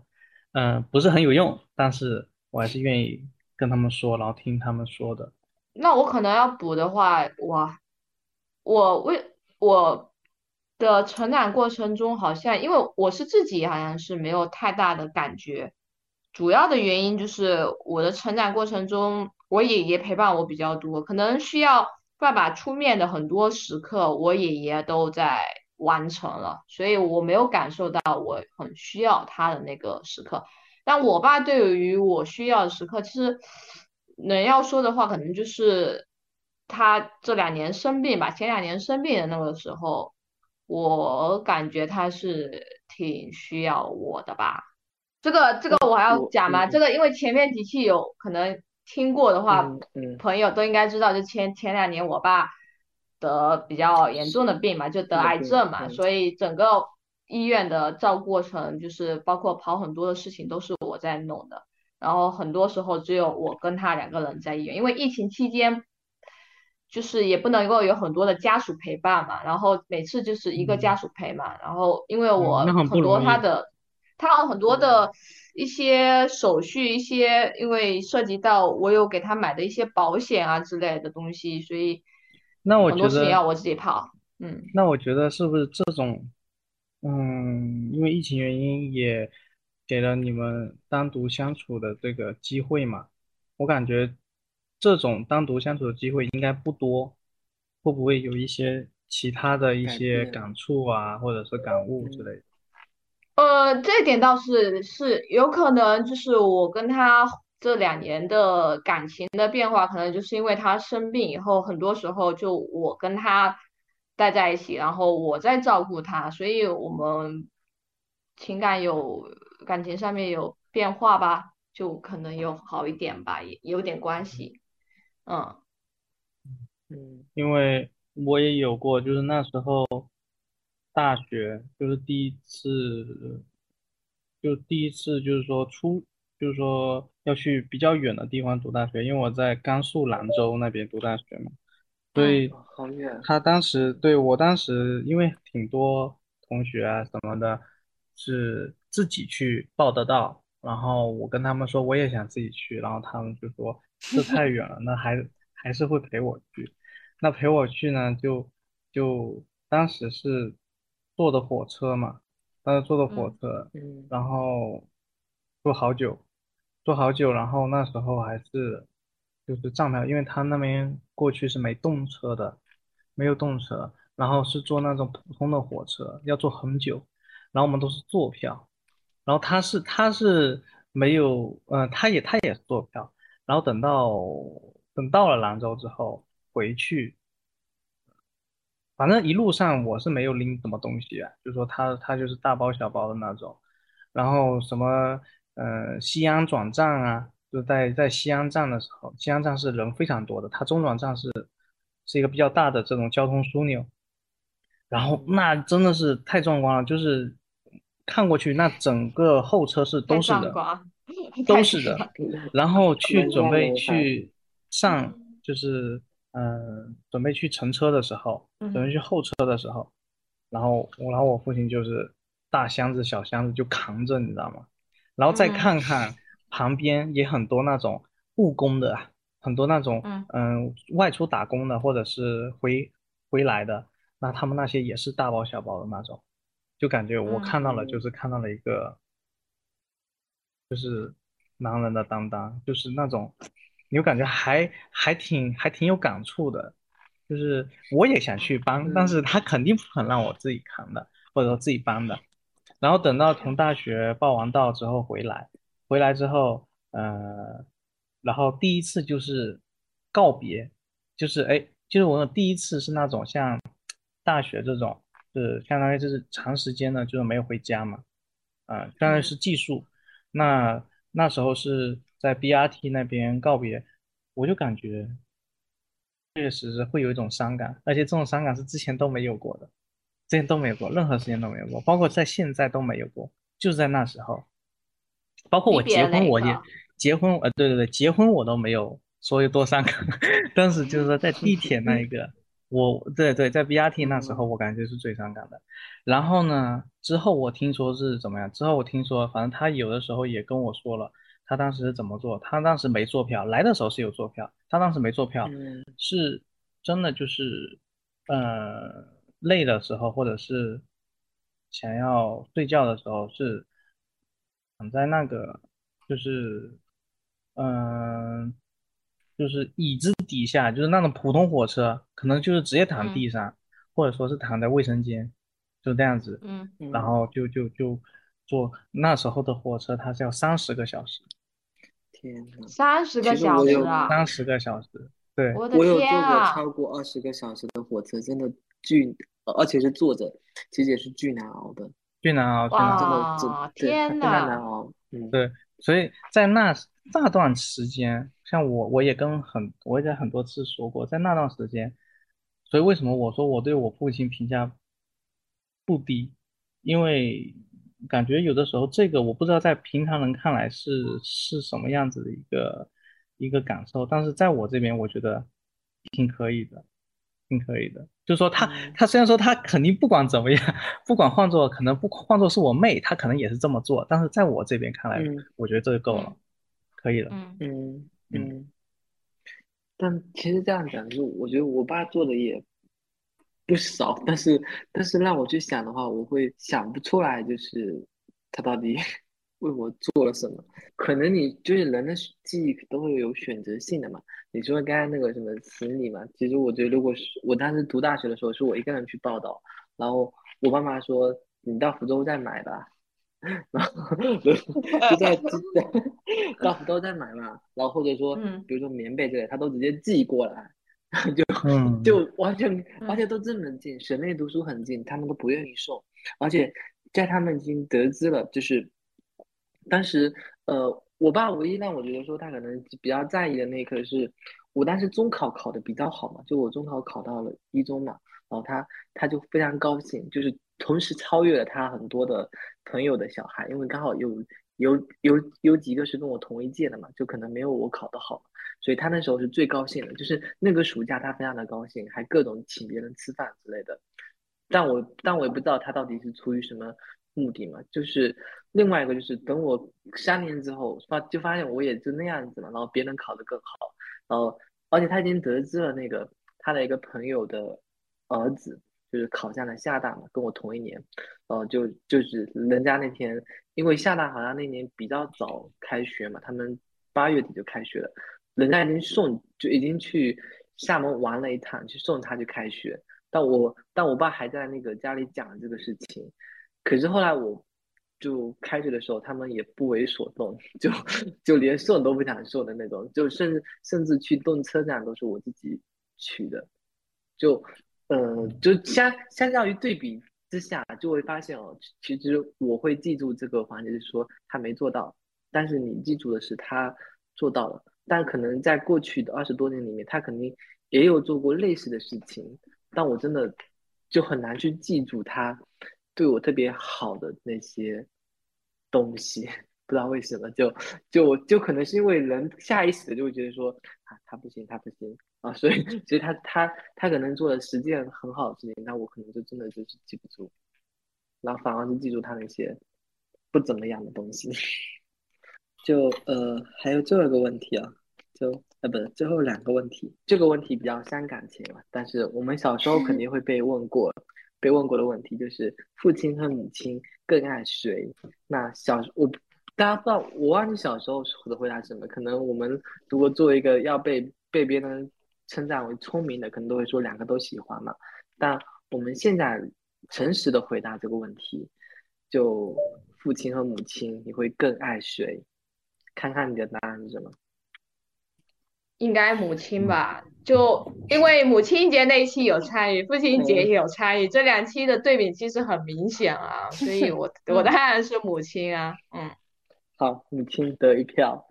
嗯、不是很有用，但是我还是愿意跟他们说，然后听他们说的。
那我可能要补的话，我，我为我的成长过程中，好像因为我是自己好像是没有太大的感觉，主要的原因就是我的成长过程中，我爷爷陪伴我比较多，可能需要爸爸出面的很多时刻，我爷爷都在完成了，所以我没有感受到我很需要他的那个时刻。但我爸对于我需要的时刻，其实能要说的话，可能就是他这两年生病吧，前两年生病的那个时候，我感觉他是挺需要我的吧。这个这个我还要讲吗？
嗯
这个因为前面几期有可能听过的话，
嗯嗯
朋友都应该知道，就前前两年我爸得比较严重的病嘛，就得癌症嘛，
嗯
所以整个医院的照顾过程，就是包括跑很多的事情都是我在弄的，然后很多时候只有我跟他两个人在医院，因为疫情期间。就是也不能够有很多的家属陪伴嘛，然后每次就是一个家属陪嘛，然后因为我
很
多他的他有很多的一些手续，一些因为涉及到我有给他买的一些保险啊之类的东西，所以
那我觉得
很多事情要我自己跑。嗯，
那我觉得是不是这种，嗯，因为疫情原因也给了你们单独相处的这个机会嘛？我感觉这种单独相处的机会应该不多，会不会有一些其他的一些感触啊，或者是感悟之
嗯
类的？
呃，这一点倒是是有可能，就是我跟他这两年的感情的变化，可能就是因为他生病以后，很多时候就我跟他待在一起，然后我在照顾他，所以我们情感有感情上面有变化吧，就可能有好一点吧，也有点关系。嗯，
嗯
因为我也有过，就是那时候大学就是第一次，就第一次就是说出，就是说要去比较远的地方读大学，因为我在甘肃兰州那边读大学嘛，所以
哦好远
他当时对我当时因为挺多同学啊什么的，是自己去报的到，然后我跟他们说我也想自己去，然后他们就说这太远了，那还还是会陪我去。那陪我去呢，就就当时是坐的火车嘛，当时坐的火
嗯
车，
嗯。
然后坐好久，坐好久，然后那时候还是就是站票，因为他那边过去是没动车的，没有动车，然后是坐那种普通的火车，要坐很久，然后我们都是坐票，然后他是他是没有，呃，他也他也是坐票，然后等到等到了兰州之后回去，反正一路上我是没有拎什么东西啊，就说他他就是大包小包的那种，然后什么呃西安转站啊，就在在西安站的时候，西安站是人非常多的，它中转站是是一个比较大的这种交通枢纽，然后那真的是太壮观了，就是看过去那整个候车室都是人，都是人，然后去准备去上就是。嗯，准备去乘车的时候，准备去候车的时候，然后我，然后我父亲就是大箱子、小箱子就扛着，你知道吗？然后再看看旁边也很多那种务工的，很多那种嗯外出打工的或者是回回来的，那他们那些也是大包小包的那种，就感觉我看到了，就是看到了一个，就是男人的担当，就是那种。你就感觉还还挺还挺有感触的，就是我也想去帮，但是他肯定不肯让我自己扛的，或者说自己帮的。然后等到从大学报完到之后回来，回来之后，呃，然后第一次就是告别，就是哎，就是我第一次是那种像大学这种，是相当于就是长时间的，就是没有回家嘛，啊，相当于是寄宿。那那时候是。在 BRT 那边告别，我就感觉确实会有一种伤感，而且这种伤感是之前都没有过的，之前都没有过，任何时间都没有过，包括在现在都没有过，就是在那时候，包括我结婚，我也结婚，呃，对对对，结婚我都没有说有多伤感，但是就是说在地铁那一个，我对对，在 BRT 那时候我感觉是最伤感的。然后呢，之后我听说是怎么样？之后我听说，反正他有的时候也跟我说了。他当时怎么做？他当时没坐票，来的时候是有坐票，他当时没坐票，是真的就是，呃，累的时候或者是想要睡觉的时候是躺在那个就是，嗯，就是椅子底下，就是那种普通火车，可能就是直接躺地上，或者说是躺在卫生间，就这样子，
嗯，
然后就就就坐那时候的火车，它是要三十个小时。
天呐，
三十个小时啊！
三十个小时，对，
我的
我有坐
天啊！
过超过二十个小时的火车，真的巨，而且是坐着，其实也是巨难熬的，
巨难熬，真的真的
哇，天
非常难
呐！
熬。嗯，
对，所以在那那段时间，像我，我也跟很，我也在很多次说过，在那段时间，所以为什么我说我对我父亲评价不低，因为。感觉有的时候，这个我不知道在平常人看来是是什么样子的一个一个感受，但是在我这边，我觉得挺可以的，挺可以的。就是说他他虽然说他肯定不管怎么样，不管换做可能不换做是我妹，他可能也是这么做，但是在我这边看来，我觉得这就够了，可以了。
嗯
嗯嗯。但其实这样讲，就我觉得我爸做的也。不少，但是但是让我去想的话，我会想不出来，就是他到底 为我做了什么。可能你就是人的记忆都会有选择性的嘛。你说刚才那个什么词理嘛，其实我觉得如果是我当时读大学的时候，是我一个人去报道，然后我爸妈说你到福州再买吧，然后就在 到福州再买嘛，然后或者说比如说棉被之类，他都直接寄过来。就就完全，而且都这么近，省内读书很近，他们都不愿意送。而且在他们已经得知了，就是当时，呃，我爸唯一让我觉得说他可能比较在意的那一刻是，我当时中考考的比较好嘛，就我中考考到了一中嘛，然后他他就非常高兴，就是同时超越了他很多的朋友的小孩，因为刚好有有有有几个是跟我同一届的嘛，就可能没有我考得好。所以他那时候是最高兴的，就是那个暑假他非常的高兴，还各种请别人吃饭之类的。但我但我也不知道他到底是出于什么目的嘛。就是另外一个就是等我三年之后发就发现我也就那样子嘛，然后别人考得更好，然后而且他已经得知了那个他的一个朋友的儿子就是考上了厦大嘛，跟我同一年，呃就就是人家那天因为厦大好像那年比较早开学嘛，他们八月底就开学了。人家已经送，就已经去厦门玩了一趟，去送他去开学。但我但我爸还在那个家里讲这个事情。可是后来我就开学的时候，他们也不为所动，就就连送都不想送的那种，就甚至甚至去动车站都是我自己去的。就呃，就相相较于对比之下，就会发现哦，其实我会记住这个环节，是说他没做到，但是你记住的是他做到了。但可能在过去的二十多年里面，他肯定也有做过类似的事情，但我真的就很难去记住他对我特别好的那些东西，不知道为什么，就就就可能是因为人下意识的就会觉得说啊，他不行，他不行啊，所以所以他他他可能做了十件很好的事情，那我可能就真的就是记不住，然后反而是记住他那些不怎么样的东西。就呃，还有最后一个问题啊，就呃不是最后两个问题，这个问题比较伤感情了，但是我们小时候肯定会被问过，被问过的问题就是父亲和母亲更爱谁？那小我大家不知道，我忘记小时候的回答是什么，可能我们如果作为一个要被被别人称赞为聪明的，可能都会说两个都喜欢嘛，但我们现在诚实的回答这个问题，就父亲和母亲，你会更爱谁？看看你的答案是什么？
应该母亲吧，就因为母亲节那一期有参与，父亲节也有参与，这两期的对比其实很明显啊，所以我 我的答案是母亲啊，嗯，
好，母亲得一票，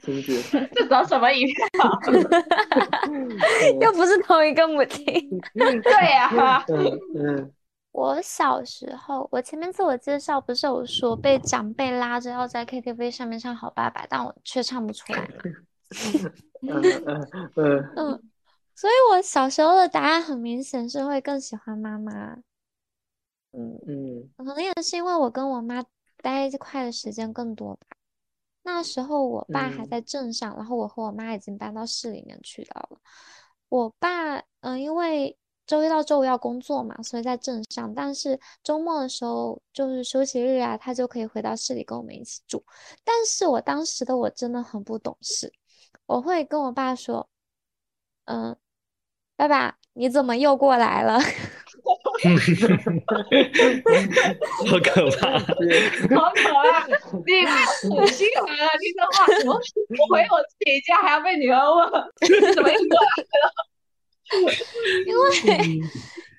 亲自，
这找什么一票？
又不是同一个母亲。
对呀，
嗯嗯
我小时候，我前面自我介绍不是有说被长辈拉着要在 KTV 上面唱《好爸爸》，但我却唱不出来嘛。
嗯嗯嗯
嗯，所以我小时候的答案很明显是会更喜欢妈妈。嗯，
嗯
可能也是因为我跟我妈待一块的时间更多吧。那时候我爸还
嗯
在镇上，然后我和我妈已经搬到市里面去到了。我爸，嗯、因为周一到周五要工作嘛，所以在镇上。但是周末的时候，就是休息日啊，他就可以回到市里跟我们一起住。但是我当时的我真的很不懂事，我会跟我爸说，嗯、爸爸，你怎么又过来了？
好可怕！
好可怕，你太心疼了，听这话，我我回我自己家还要被女儿问，怎么又过来了？
因 为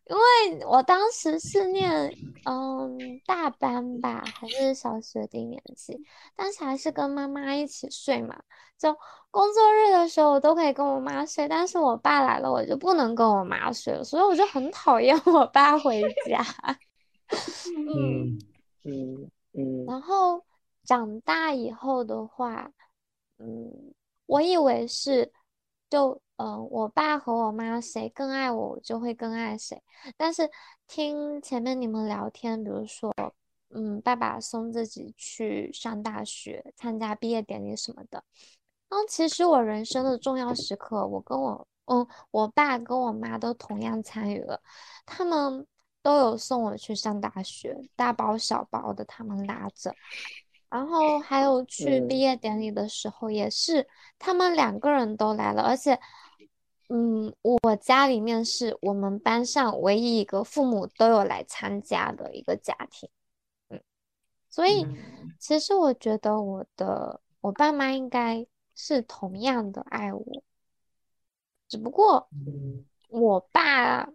因为我当时是念嗯大班吧，还是小学低年级，但是还是跟妈妈一起睡嘛。就工作日的时候，我都可以跟我妈睡，但是我爸来了，我就不能跟我妈睡了，所以我就很讨厌我爸回家。嗯，
嗯嗯
然后长大以后的话，嗯，我以为是就嗯、呃我爸和我妈谁更爱我，我就会更爱谁。但是听前面你们聊天，比如说，嗯，爸爸送自己去上大学，参加毕业典礼什么的。嗯其实我人生的重要时刻，我跟我嗯，我爸跟我妈都同样参与了，他们都有送我去上大学，大包小包的，他们拉着。然后还有去毕
嗯。
业典礼的时候，也是他们两个人都来了，而且，嗯，我家里面是我们班上唯一一个父母都有来参加的一个家庭，嗯，所以其实我觉得我的我爸妈应该是同样的爱我，只不过我爸。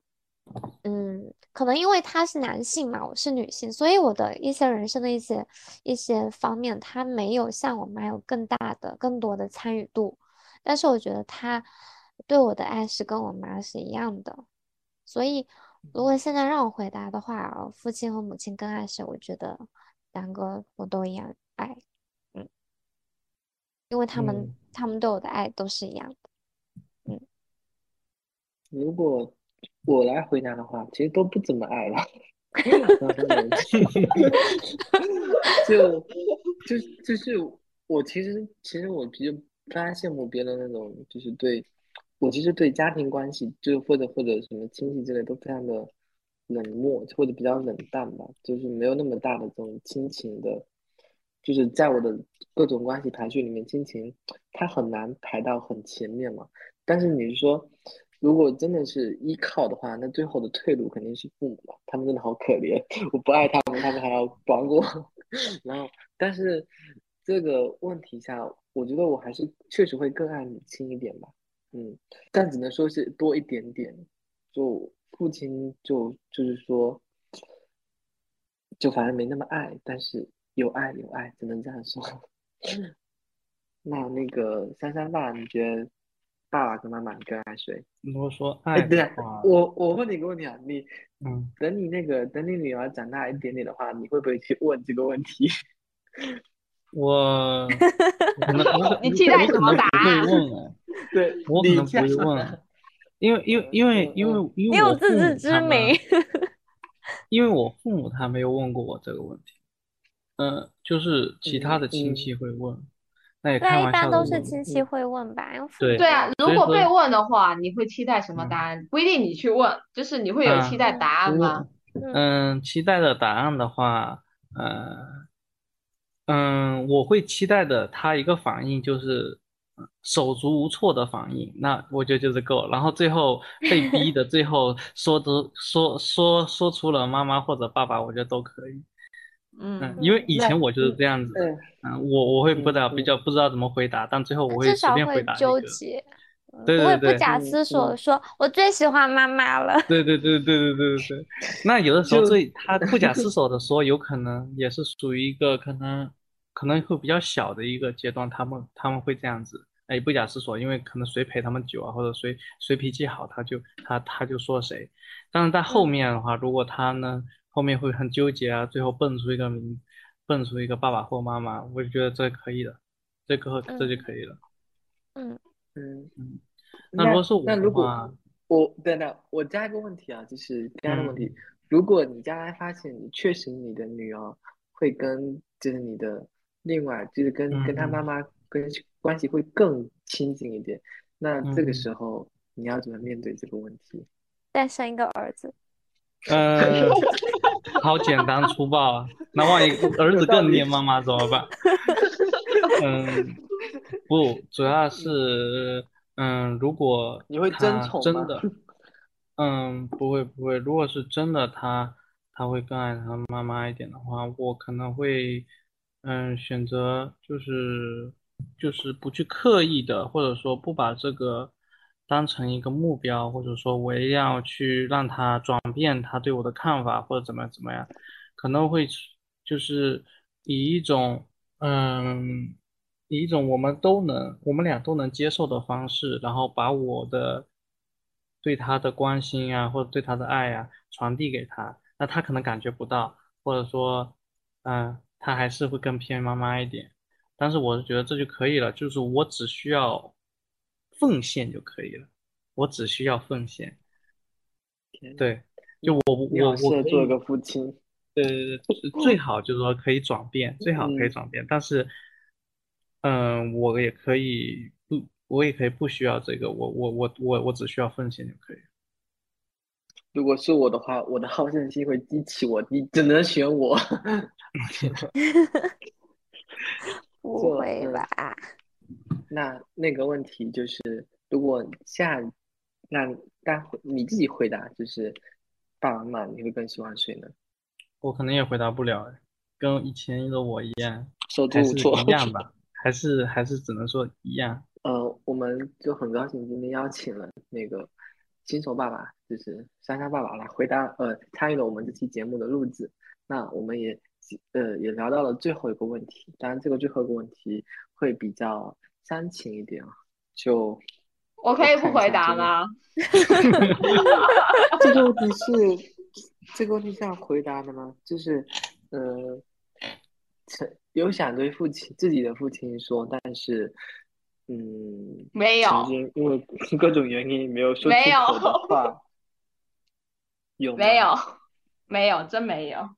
嗯，可能因为他是男性嘛，我是女性，所以我的一些人生的一些一些方面，他没有像我妈有更大的、更多的参与度。但是我觉得他对我的爱是跟我妈是一样的。所以，如果现在让我回答的话，呃父亲和母亲更爱谁？我觉得两个我都一样爱，嗯，因为他们
嗯
他们对我的爱都是一样的。
嗯如果我来回答的话，其实都不怎么爱了。就就就是我其实其实我比较不太羡慕别人那种，就是对我其实对家庭关系，就或者或者什么亲戚之类都非常的冷漠，或者比较冷淡吧，就是没有那么大的这种亲情的，就是在我的各种关系排序里面，亲情它很难排到很前面嘛。但是你是说，如果真的是依靠的话，那最后的退路肯定是父母嘛，他们真的好可怜，我不爱他们，他们还要管我。然后，但是这个问题下，我觉得我还是确实会更爱母亲一点吧，嗯，但只能说是多一点点。就父亲就就是说，就反正没那么爱，但是有爱有爱，只能这样说。那那个珊珊爸，你觉得爸爸跟妈妈更爱谁？
如果说
哎，
爱
对啊
的话，
我我问你一个问题啊，你
嗯，
等你那个等你女儿长大一点点的话，你会不会去问这个问题？
我可能我
你期待什么答
我可能
案
不会问哎，
对，
我可能不会问，因为因为因为因为因
你有
为我父母
自知之
他们
明。
因为我父母他没有问过我这个问题，嗯，就是其他的亲
嗯
戚会问，那
一般都是亲戚会问吧，因为父
对
对啊，如果被问的话，你会期待什么
嗯
答案？不一定你去问，就是你会有期
嗯
待答案吗？
嗯，期待的答案的话，呃，嗯，我会期待的他一个反应就是呃手足无措的反应，那我觉得就是够了。然后最后被逼的，最后说出说说说出了妈妈或者爸爸，我觉得都可以。嗯，
嗯，
因为以前我就是这样子的，
嗯
嗯，我我会不知道
嗯
比较不知道怎么回答，但最后我会
至少
随便回
会
答一个。
纠结，嗯
对
不会
对对
不假
嗯
思索说，我最喜欢妈妈了。
对对对对对对对对，那有的时候最他不假思 索的说，有可能也是属于一个可能可能会比较小的一个阶段，他们他们会这样子，哎，不假思索，因为可能谁陪他们久啊，或者谁谁脾气好，他就他他就说谁。但是在后
嗯。
面的话，如果他呢后面会很纠结啊，最后蹦出一个名，蹦出一个爸爸或妈妈，我就觉得这可以的，这个这就可以了。
嗯。
嗯
嗯，那如果是我的
那如果
话，
我等等，我加一个问题啊，就是第二个问题，如果你将来发现你确实你的女儿会跟就是你的另外就是跟跟她
嗯。
妈妈跟关系会更亲近一点，那这个
嗯
时候你要怎么面对这个问题？
再生一个儿子，
呃，好简单粗暴啊！那万一儿子更黏妈妈怎么办？嗯，不，主要是，嗯，如果
你会争宠
真的，嗯，不会不会，如果是真的他他会更爱他妈妈一点的话，我可能会，嗯，选择就是就是不去刻意的，或者说不把这个当成一个目标，或者说我一定要去让他转变他对我的看法，或者怎么怎么样，可能会就是以一种嗯，以一种我们都能我们俩都能接受的方式，然后把我的对他的关心啊，或者对他的爱啊传递给他，那他可能感觉不到，或者说嗯，他还是会更偏妈妈一点。但是我是觉得这就可以了，就是我只需要奉献就可以了，我只需要奉献。对，就我我我
做一个父亲。
对对对，最好就是说可以转变，最好可以
嗯
转变，但是，嗯，我也可以不，我也可以不需要这个，我我我我我只需要奉献就可以。
如果是我的话，我的好胜心会激起我，你只能选我。
不会吧？
那那个问题就是，如果下让但你自己回答，就是爸爸妈妈，你会更喜欢谁呢？
我可能也回答不了，哎跟以前的我一样，
手足
还是
无措。
一样吧，还是还是只能说一样。
呃，我们就很高兴今天邀请了那个新手爸爸，就是莎莎爸爸来回答，呃，参与了我们这期节目的录制。那我们也呃也聊到了最后一个问题，当然这个最后一个问题会比较煽情一点啊，就
我可以不回答吗？
这个问题是 这个问题是要回答的吗？就是呃，有想对父亲自己的父亲说，但是嗯，
没有
曾经因为 各种原因没有说出
没有
口的话，有吗
没有，没有，真没有，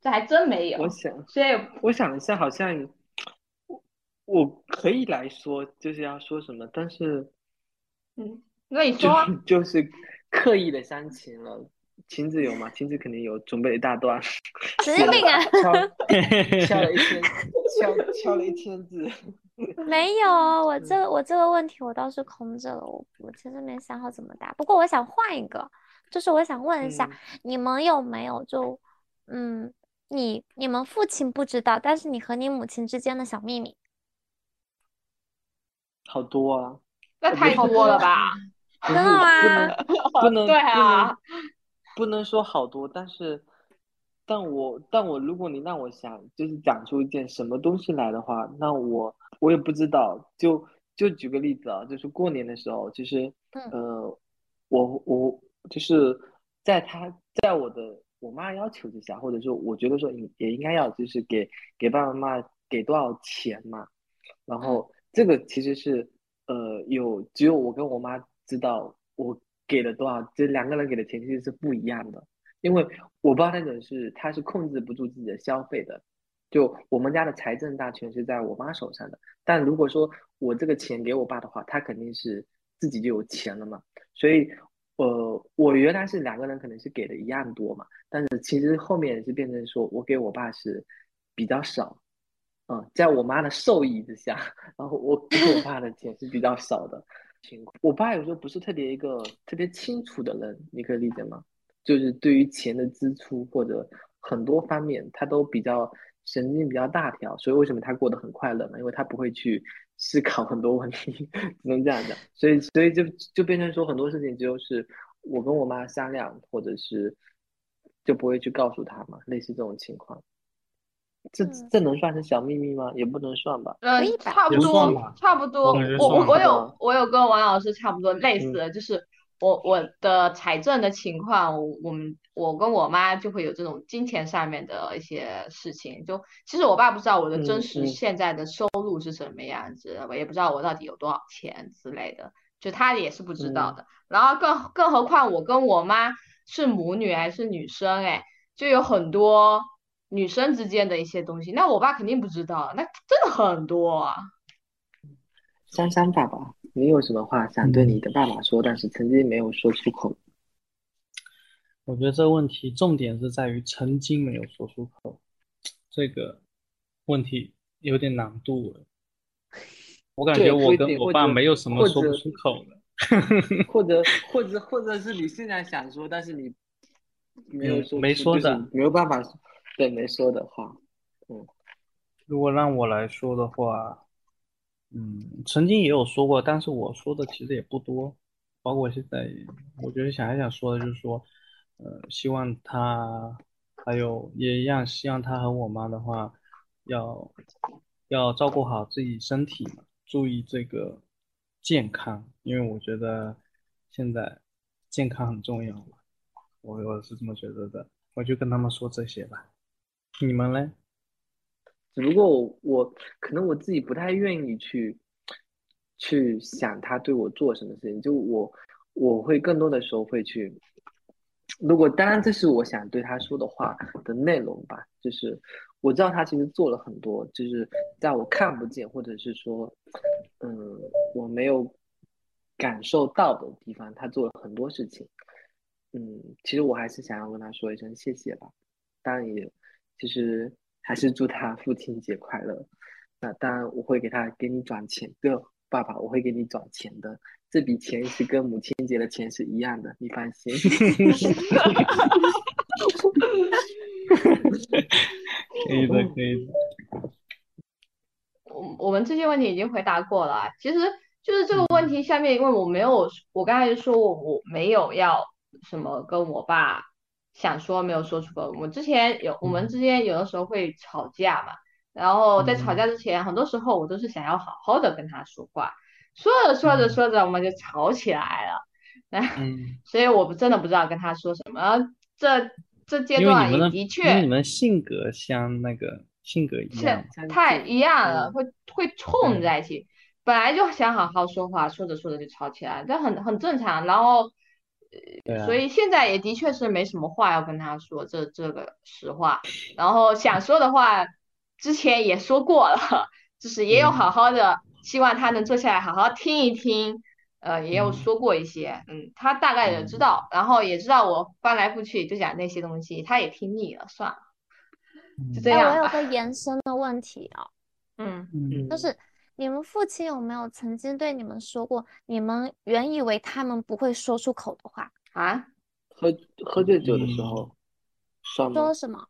这还真没有
我。想，
所以
我想一下，好像我我可以来说，就是要说什么，但是
嗯，那你说啊，
就是刻意的煽情了。亲自有吗？亲自肯定有，准备一大段，
神经病啊！
敲 敲了一千，敲敲了一千字。
没有，我这个我这个问题我倒是空着了，我我其实没想好怎么答。不过我想换一个，就是我想问一下，
嗯
你们有没有就嗯，你你们父亲不知道，但是你和你母亲之间的小秘密？
好多啊！
那太多了吧？
不
真的吗
不能 不能
对啊
不能不能说好多，但是但我但我如果你让我想，就是讲出一件什么东西来的话，那我我也不知道。就就举个例子啊，就是过年的时候，就是
嗯
呃，我我就是在他在我的我妈要求之下，或者说我觉得说也也应该要就是给给爸爸妈妈给多少钱嘛，然后这个其实是呃有只有我跟我妈知道我给了多少，这两个人给的钱其实是不一样的，因为我爸那种是他是控制不住自己的消费的，就我们家的财政大权是在我妈手上的，但如果说我这个钱给我爸的话，他肯定是自己就有钱了嘛，所以呃我原来是两个人可能是给的一样多嘛，但是其实后面是变成说我给我爸是比较少。嗯，在我妈的授意之下，然后我给我 爸的钱是比较少的情况。我爸有时候不是特别一个特别清楚的人，你可以理解吗？就是对于钱的支出或者很多方面，他都比较神经比较大条，所以为什么他过得很快乐呢？因为他不会去思考很多问题，只能这样讲。所以，所以就就变成说很多事情只有是我跟我妈商量，或者是就不会去告诉她嘛，类似这种情况。这
嗯
这能算是小秘密吗？也不能算吧。
嗯差不多，差不多。
我
我有我有跟王老师差不多类似
嗯
的，就是我我的财政的情况，我我们我跟我妈就会有这种金钱上面的一些事情。就其实我爸不知道我的真
嗯
实
嗯
现在的收入是什么样子，我也不知道我到底有多少钱之类的，就他也是不知道
嗯
的。然后更更何况我跟我妈是母女还是女生，哎，就有很多女生之间的一些东西，那我爸肯定不知道，那真的很多啊。
珊珊爸爸，你有什么话想对你的爸爸说，但是曾经没有说出口？
我觉得这个问题重点是在于曾经没有说出口，这个问题有点难度了。我感觉我跟我爸没有什么说不出口的。
或者 或者或者是你现在想说，但是你没有
嗯
说出，
没说的
就是没有办法说，对，没说的话，嗯
如果让我来说的话，嗯，曾经也有说过，但是我说的其实也不多，包括现在，我觉得想一想说的就是说，呃，希望他，还有也一样，希望他和我妈的话，要要照顾好自己身体嘛，注意这个健康，因为我觉得现在健康很重要嘛，我我是这么觉得的，我就跟他们说这些吧，你们嘞？
只不过我我可能我自己不太愿意去去想他对我做什么事情，就我我会更多的时候会去，如果当然这是我想对他说的话的内容吧，就是我知道他其实做了很多，就是在我看不见或者是说，嗯，我没有感受到的地方，他做了很多事情，嗯，其实我还是想要跟他说一声谢谢吧，当然也其实还是祝他父亲节快乐。那当然，我会给他给你转钱，哥，爸爸，我会给你转钱的。这笔钱是跟母亲节的钱是一样的，你放心。
可以的，可以的。
我我们这些问题已经回答过了啊，其实就是这个问题下面，因为我没有，我刚才就说我我没有要什么跟我爸想说没有说出口。我之前有我们之间有的时候会吵架嘛，然后在吵架之前，很多时候我都是想要好好的跟他说话，说着说着说着我们就吵起来了，
嗯，
所以我不真的不知道跟他说什么。这这阶段也的
因为
确
你们性格相那个性格一样
是太一样了，
嗯
会会冲在一起。本来就想好好说话，说着说着就吵起来，这很很正常。然后，
对啊
所以现在也的确是没什么话要跟他说，这这个实话。然后想说的话，之前也说过了，就是也有好好的，希望他能坐下来好好听一听。呃，也有
嗯
说过一些，嗯，他大概也知道，然后也知道我翻来覆去就讲那些东西，他也听腻了，算了，就这
哎，
样吧。
我有个延伸的问题啊，
嗯，
嗯，
就是你们父亲有没有曾经对你们说过，你们原以为他们不会说出口的话？
啊，
喝喝醉酒的时候，算吗
说？什么？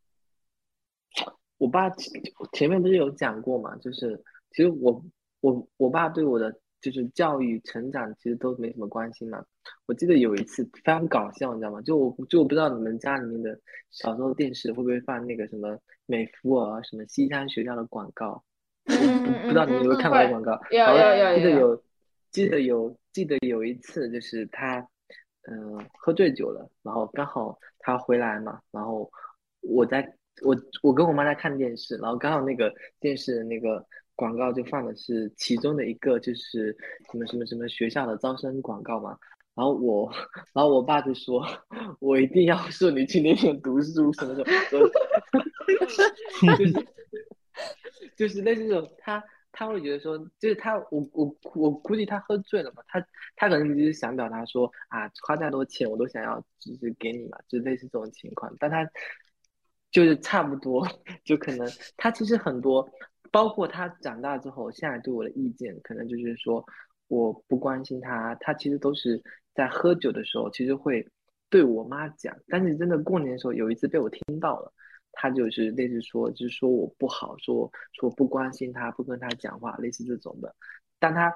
我爸前前面不是有讲过嘛，就是其实我我我爸对我的就是教育成长其实都没什么关心嘛。我记得有一次非常搞笑，你知道吗？就我就我不知道你们家里面的小时候电视会不会放那个什么美孚啊、什么西山学校的广告，不知道你们有没有看过
会
广告？记得有，记得有，记得有一次，就是他，嗯、喝醉酒了，然后刚好他回来嘛，然后我在我我跟我妈在看电视，然后刚好那个电视那个广告就放的是其中的一个，就是什么什么什么学校的招生广告嘛。然后我，然后我爸就说，我一定要送你去那边读书，什么什么，就是 就是类似这种，他他会觉得说，就是他我我我估计他喝醉了嘛，他他可能只是想表达说啊，花再多钱我都想要，就是给你嘛，就类似这种情况，但他就是差不多，就可能他其实很多，包括他长大之后，现在对我的意见，可能就是说我不关心他，他其实都是在喝酒的时候，其实会对我妈讲，但是真的过年的时候，有一次被我听到了。他就是类似说，就是说我不好，说说不关心他，不跟他讲话，类似这种的。但他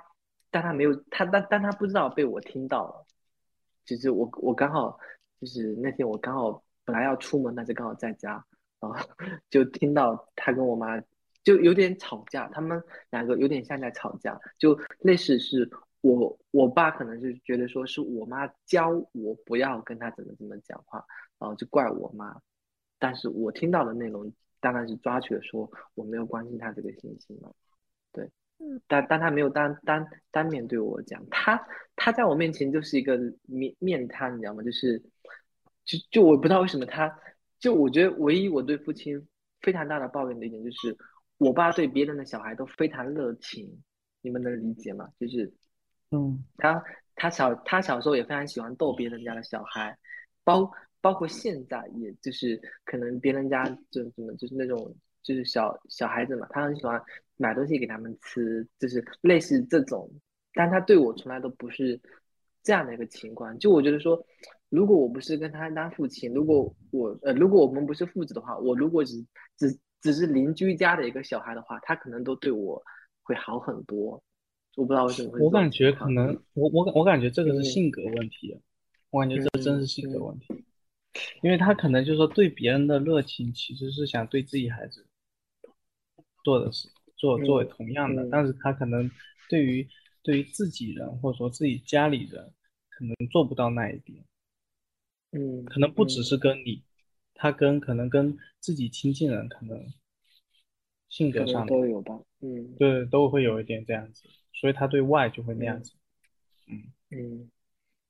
但他没有他但但他不知道被我听到了。就是我我刚好就是那天我刚好本来要出门，但是刚好在家，然后 就听到他跟我妈就有点吵架，他们两个有点像在吵架，就类似是我我爸可能是觉得说是我妈教我不要跟他怎么怎么讲话，然后就怪我妈。但是我听到的内容大概是抓取的说我没有关心他这个信息嘛，对，
嗯，
但但他没有单单单面对我讲，他他在我面前就是一个面面瘫，你知道吗？就是就就我不知道为什么他，就我觉得唯一我对父亲非常大的抱怨的一点就是，我爸对别人的小孩都非常热情，你们能理解吗？就是
嗯
他他小他小时候也非常喜欢逗别人家的小孩，包包括现在，也就是可能别人家就怎么就是那种就是小小孩子嘛，他很喜欢买东西给他们吃，就是类似这种，但他对我从来都不是这样的一个情况。就我觉得说，如果我不是跟他当父亲，如果我呃如果我们不是父子的话，我如果只只只是邻居家的一个小孩的话，他可能都对我会好很多。我不知道为什么会
我感觉可能我我感我感觉这个是
嗯
性格问题，我感觉这真是性格
嗯
问题，因为他可能就是说对别人的热情其实是想对自己孩子做的事做作为
嗯
同样的，
嗯。
但是他可能对于对于自己人或者说自己家里人可能做不到那一点，
嗯，
可能不只
嗯。
是跟你，他跟可能跟自己亲近人可能性格上
都有吧，嗯。
对都会有一点这样子，所以他对外就会那样
嗯。
子，嗯。
嗯，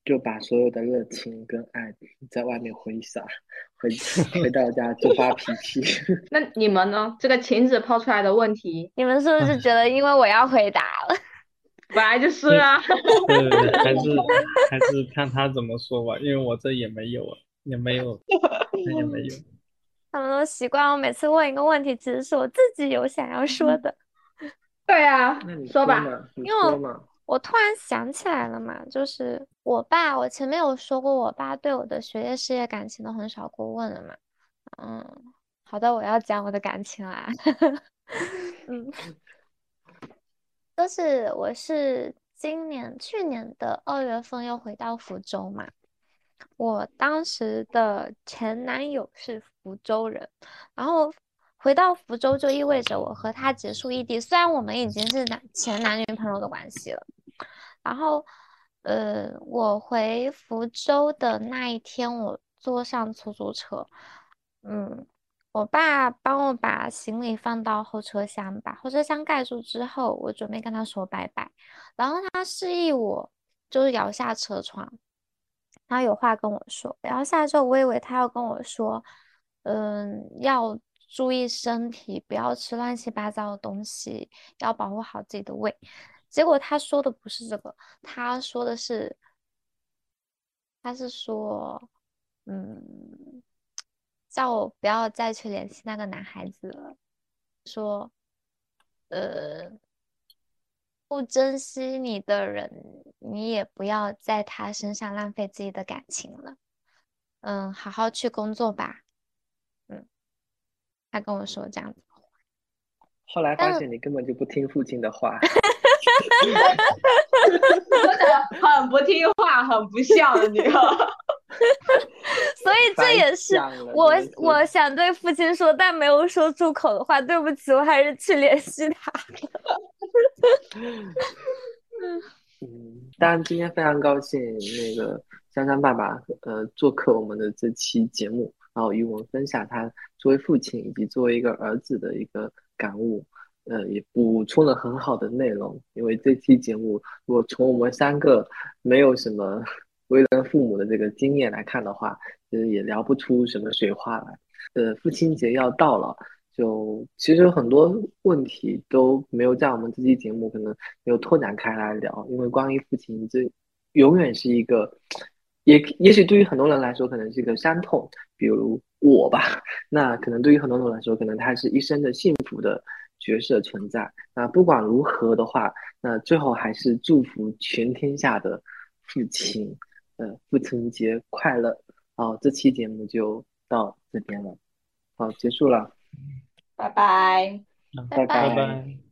就把所有的热情跟爱在外面挥洒，回回到家就发脾气。
那你们呢？这个晴子抛出来的问题，
你们是不是觉得因为我要回答了？
本来就是啊。
对对对，还是还是看他怎么说吧，因为我这也没有啊，也没有，也没有。
他们都习惯我每次问一个问题，其实是我自己有想要说的。
对啊
那你，
说吧。
因为我我突然想起来了嘛，就是我爸，我前面有说过，我爸对我的学业、事业、感情都很少过问了嘛。嗯，好的，我要讲我的感情啦。嗯，就是我是今年去年的二月份又回到福州嘛，我当时的前男友是福州人，然后回到福州就意味着我和他结束异地，虽然我们已经是男前男女朋友的关系了。然后，呃，我回福州的那一天，我坐上出租车，嗯，我爸帮我把行李放到后车厢，把后车厢盖住之后，我准备跟他说拜拜，然后他示意我就是摇下车窗，他有话跟我说，摇下之后，我以为他要跟我说，嗯，要注意身体，不要吃乱七八糟的东西，要保护好自己的胃。结果他说的不是这个，他说的是，他是说，嗯，叫我不要再去联系那个男孩子了，说，呃，不珍惜你的人，你也不要在他身上浪费自己的感情了，嗯，好好去工作吧，他跟我说这样子。
后来发现你根本就不听父亲的话。
真的很不听话、很不孝的女儿。
所以这也是我我想对父亲说，但没有说出口的话。对不起，我还是去联系他。
嗯，当然今天非常高兴，那个香香爸爸呃做客我们的这期节目，然后与我们分享他作为父亲以及作为一个儿子的一个感悟，呃，也补充了很好的内容。因为这期节目，如果从我们三个没有什么为人父母的这个经验来看的话，其实也聊不出什么水话来。呃，父亲节要到了。就其实很多问题都没有在我们这期节目可能没有拓展开来聊，因为关于父亲，这永远是一个，也也许对于很多人来说可能是一个伤痛，比如我吧，那可能对于很多人来说，可能他是一生的幸福的角色存在。那不管如何的话，那最后还是祝福全天下的父亲，呃，父亲节快乐。好，这期节目就到这边了，好，结束了。
拜拜。
拜
拜
拜拜。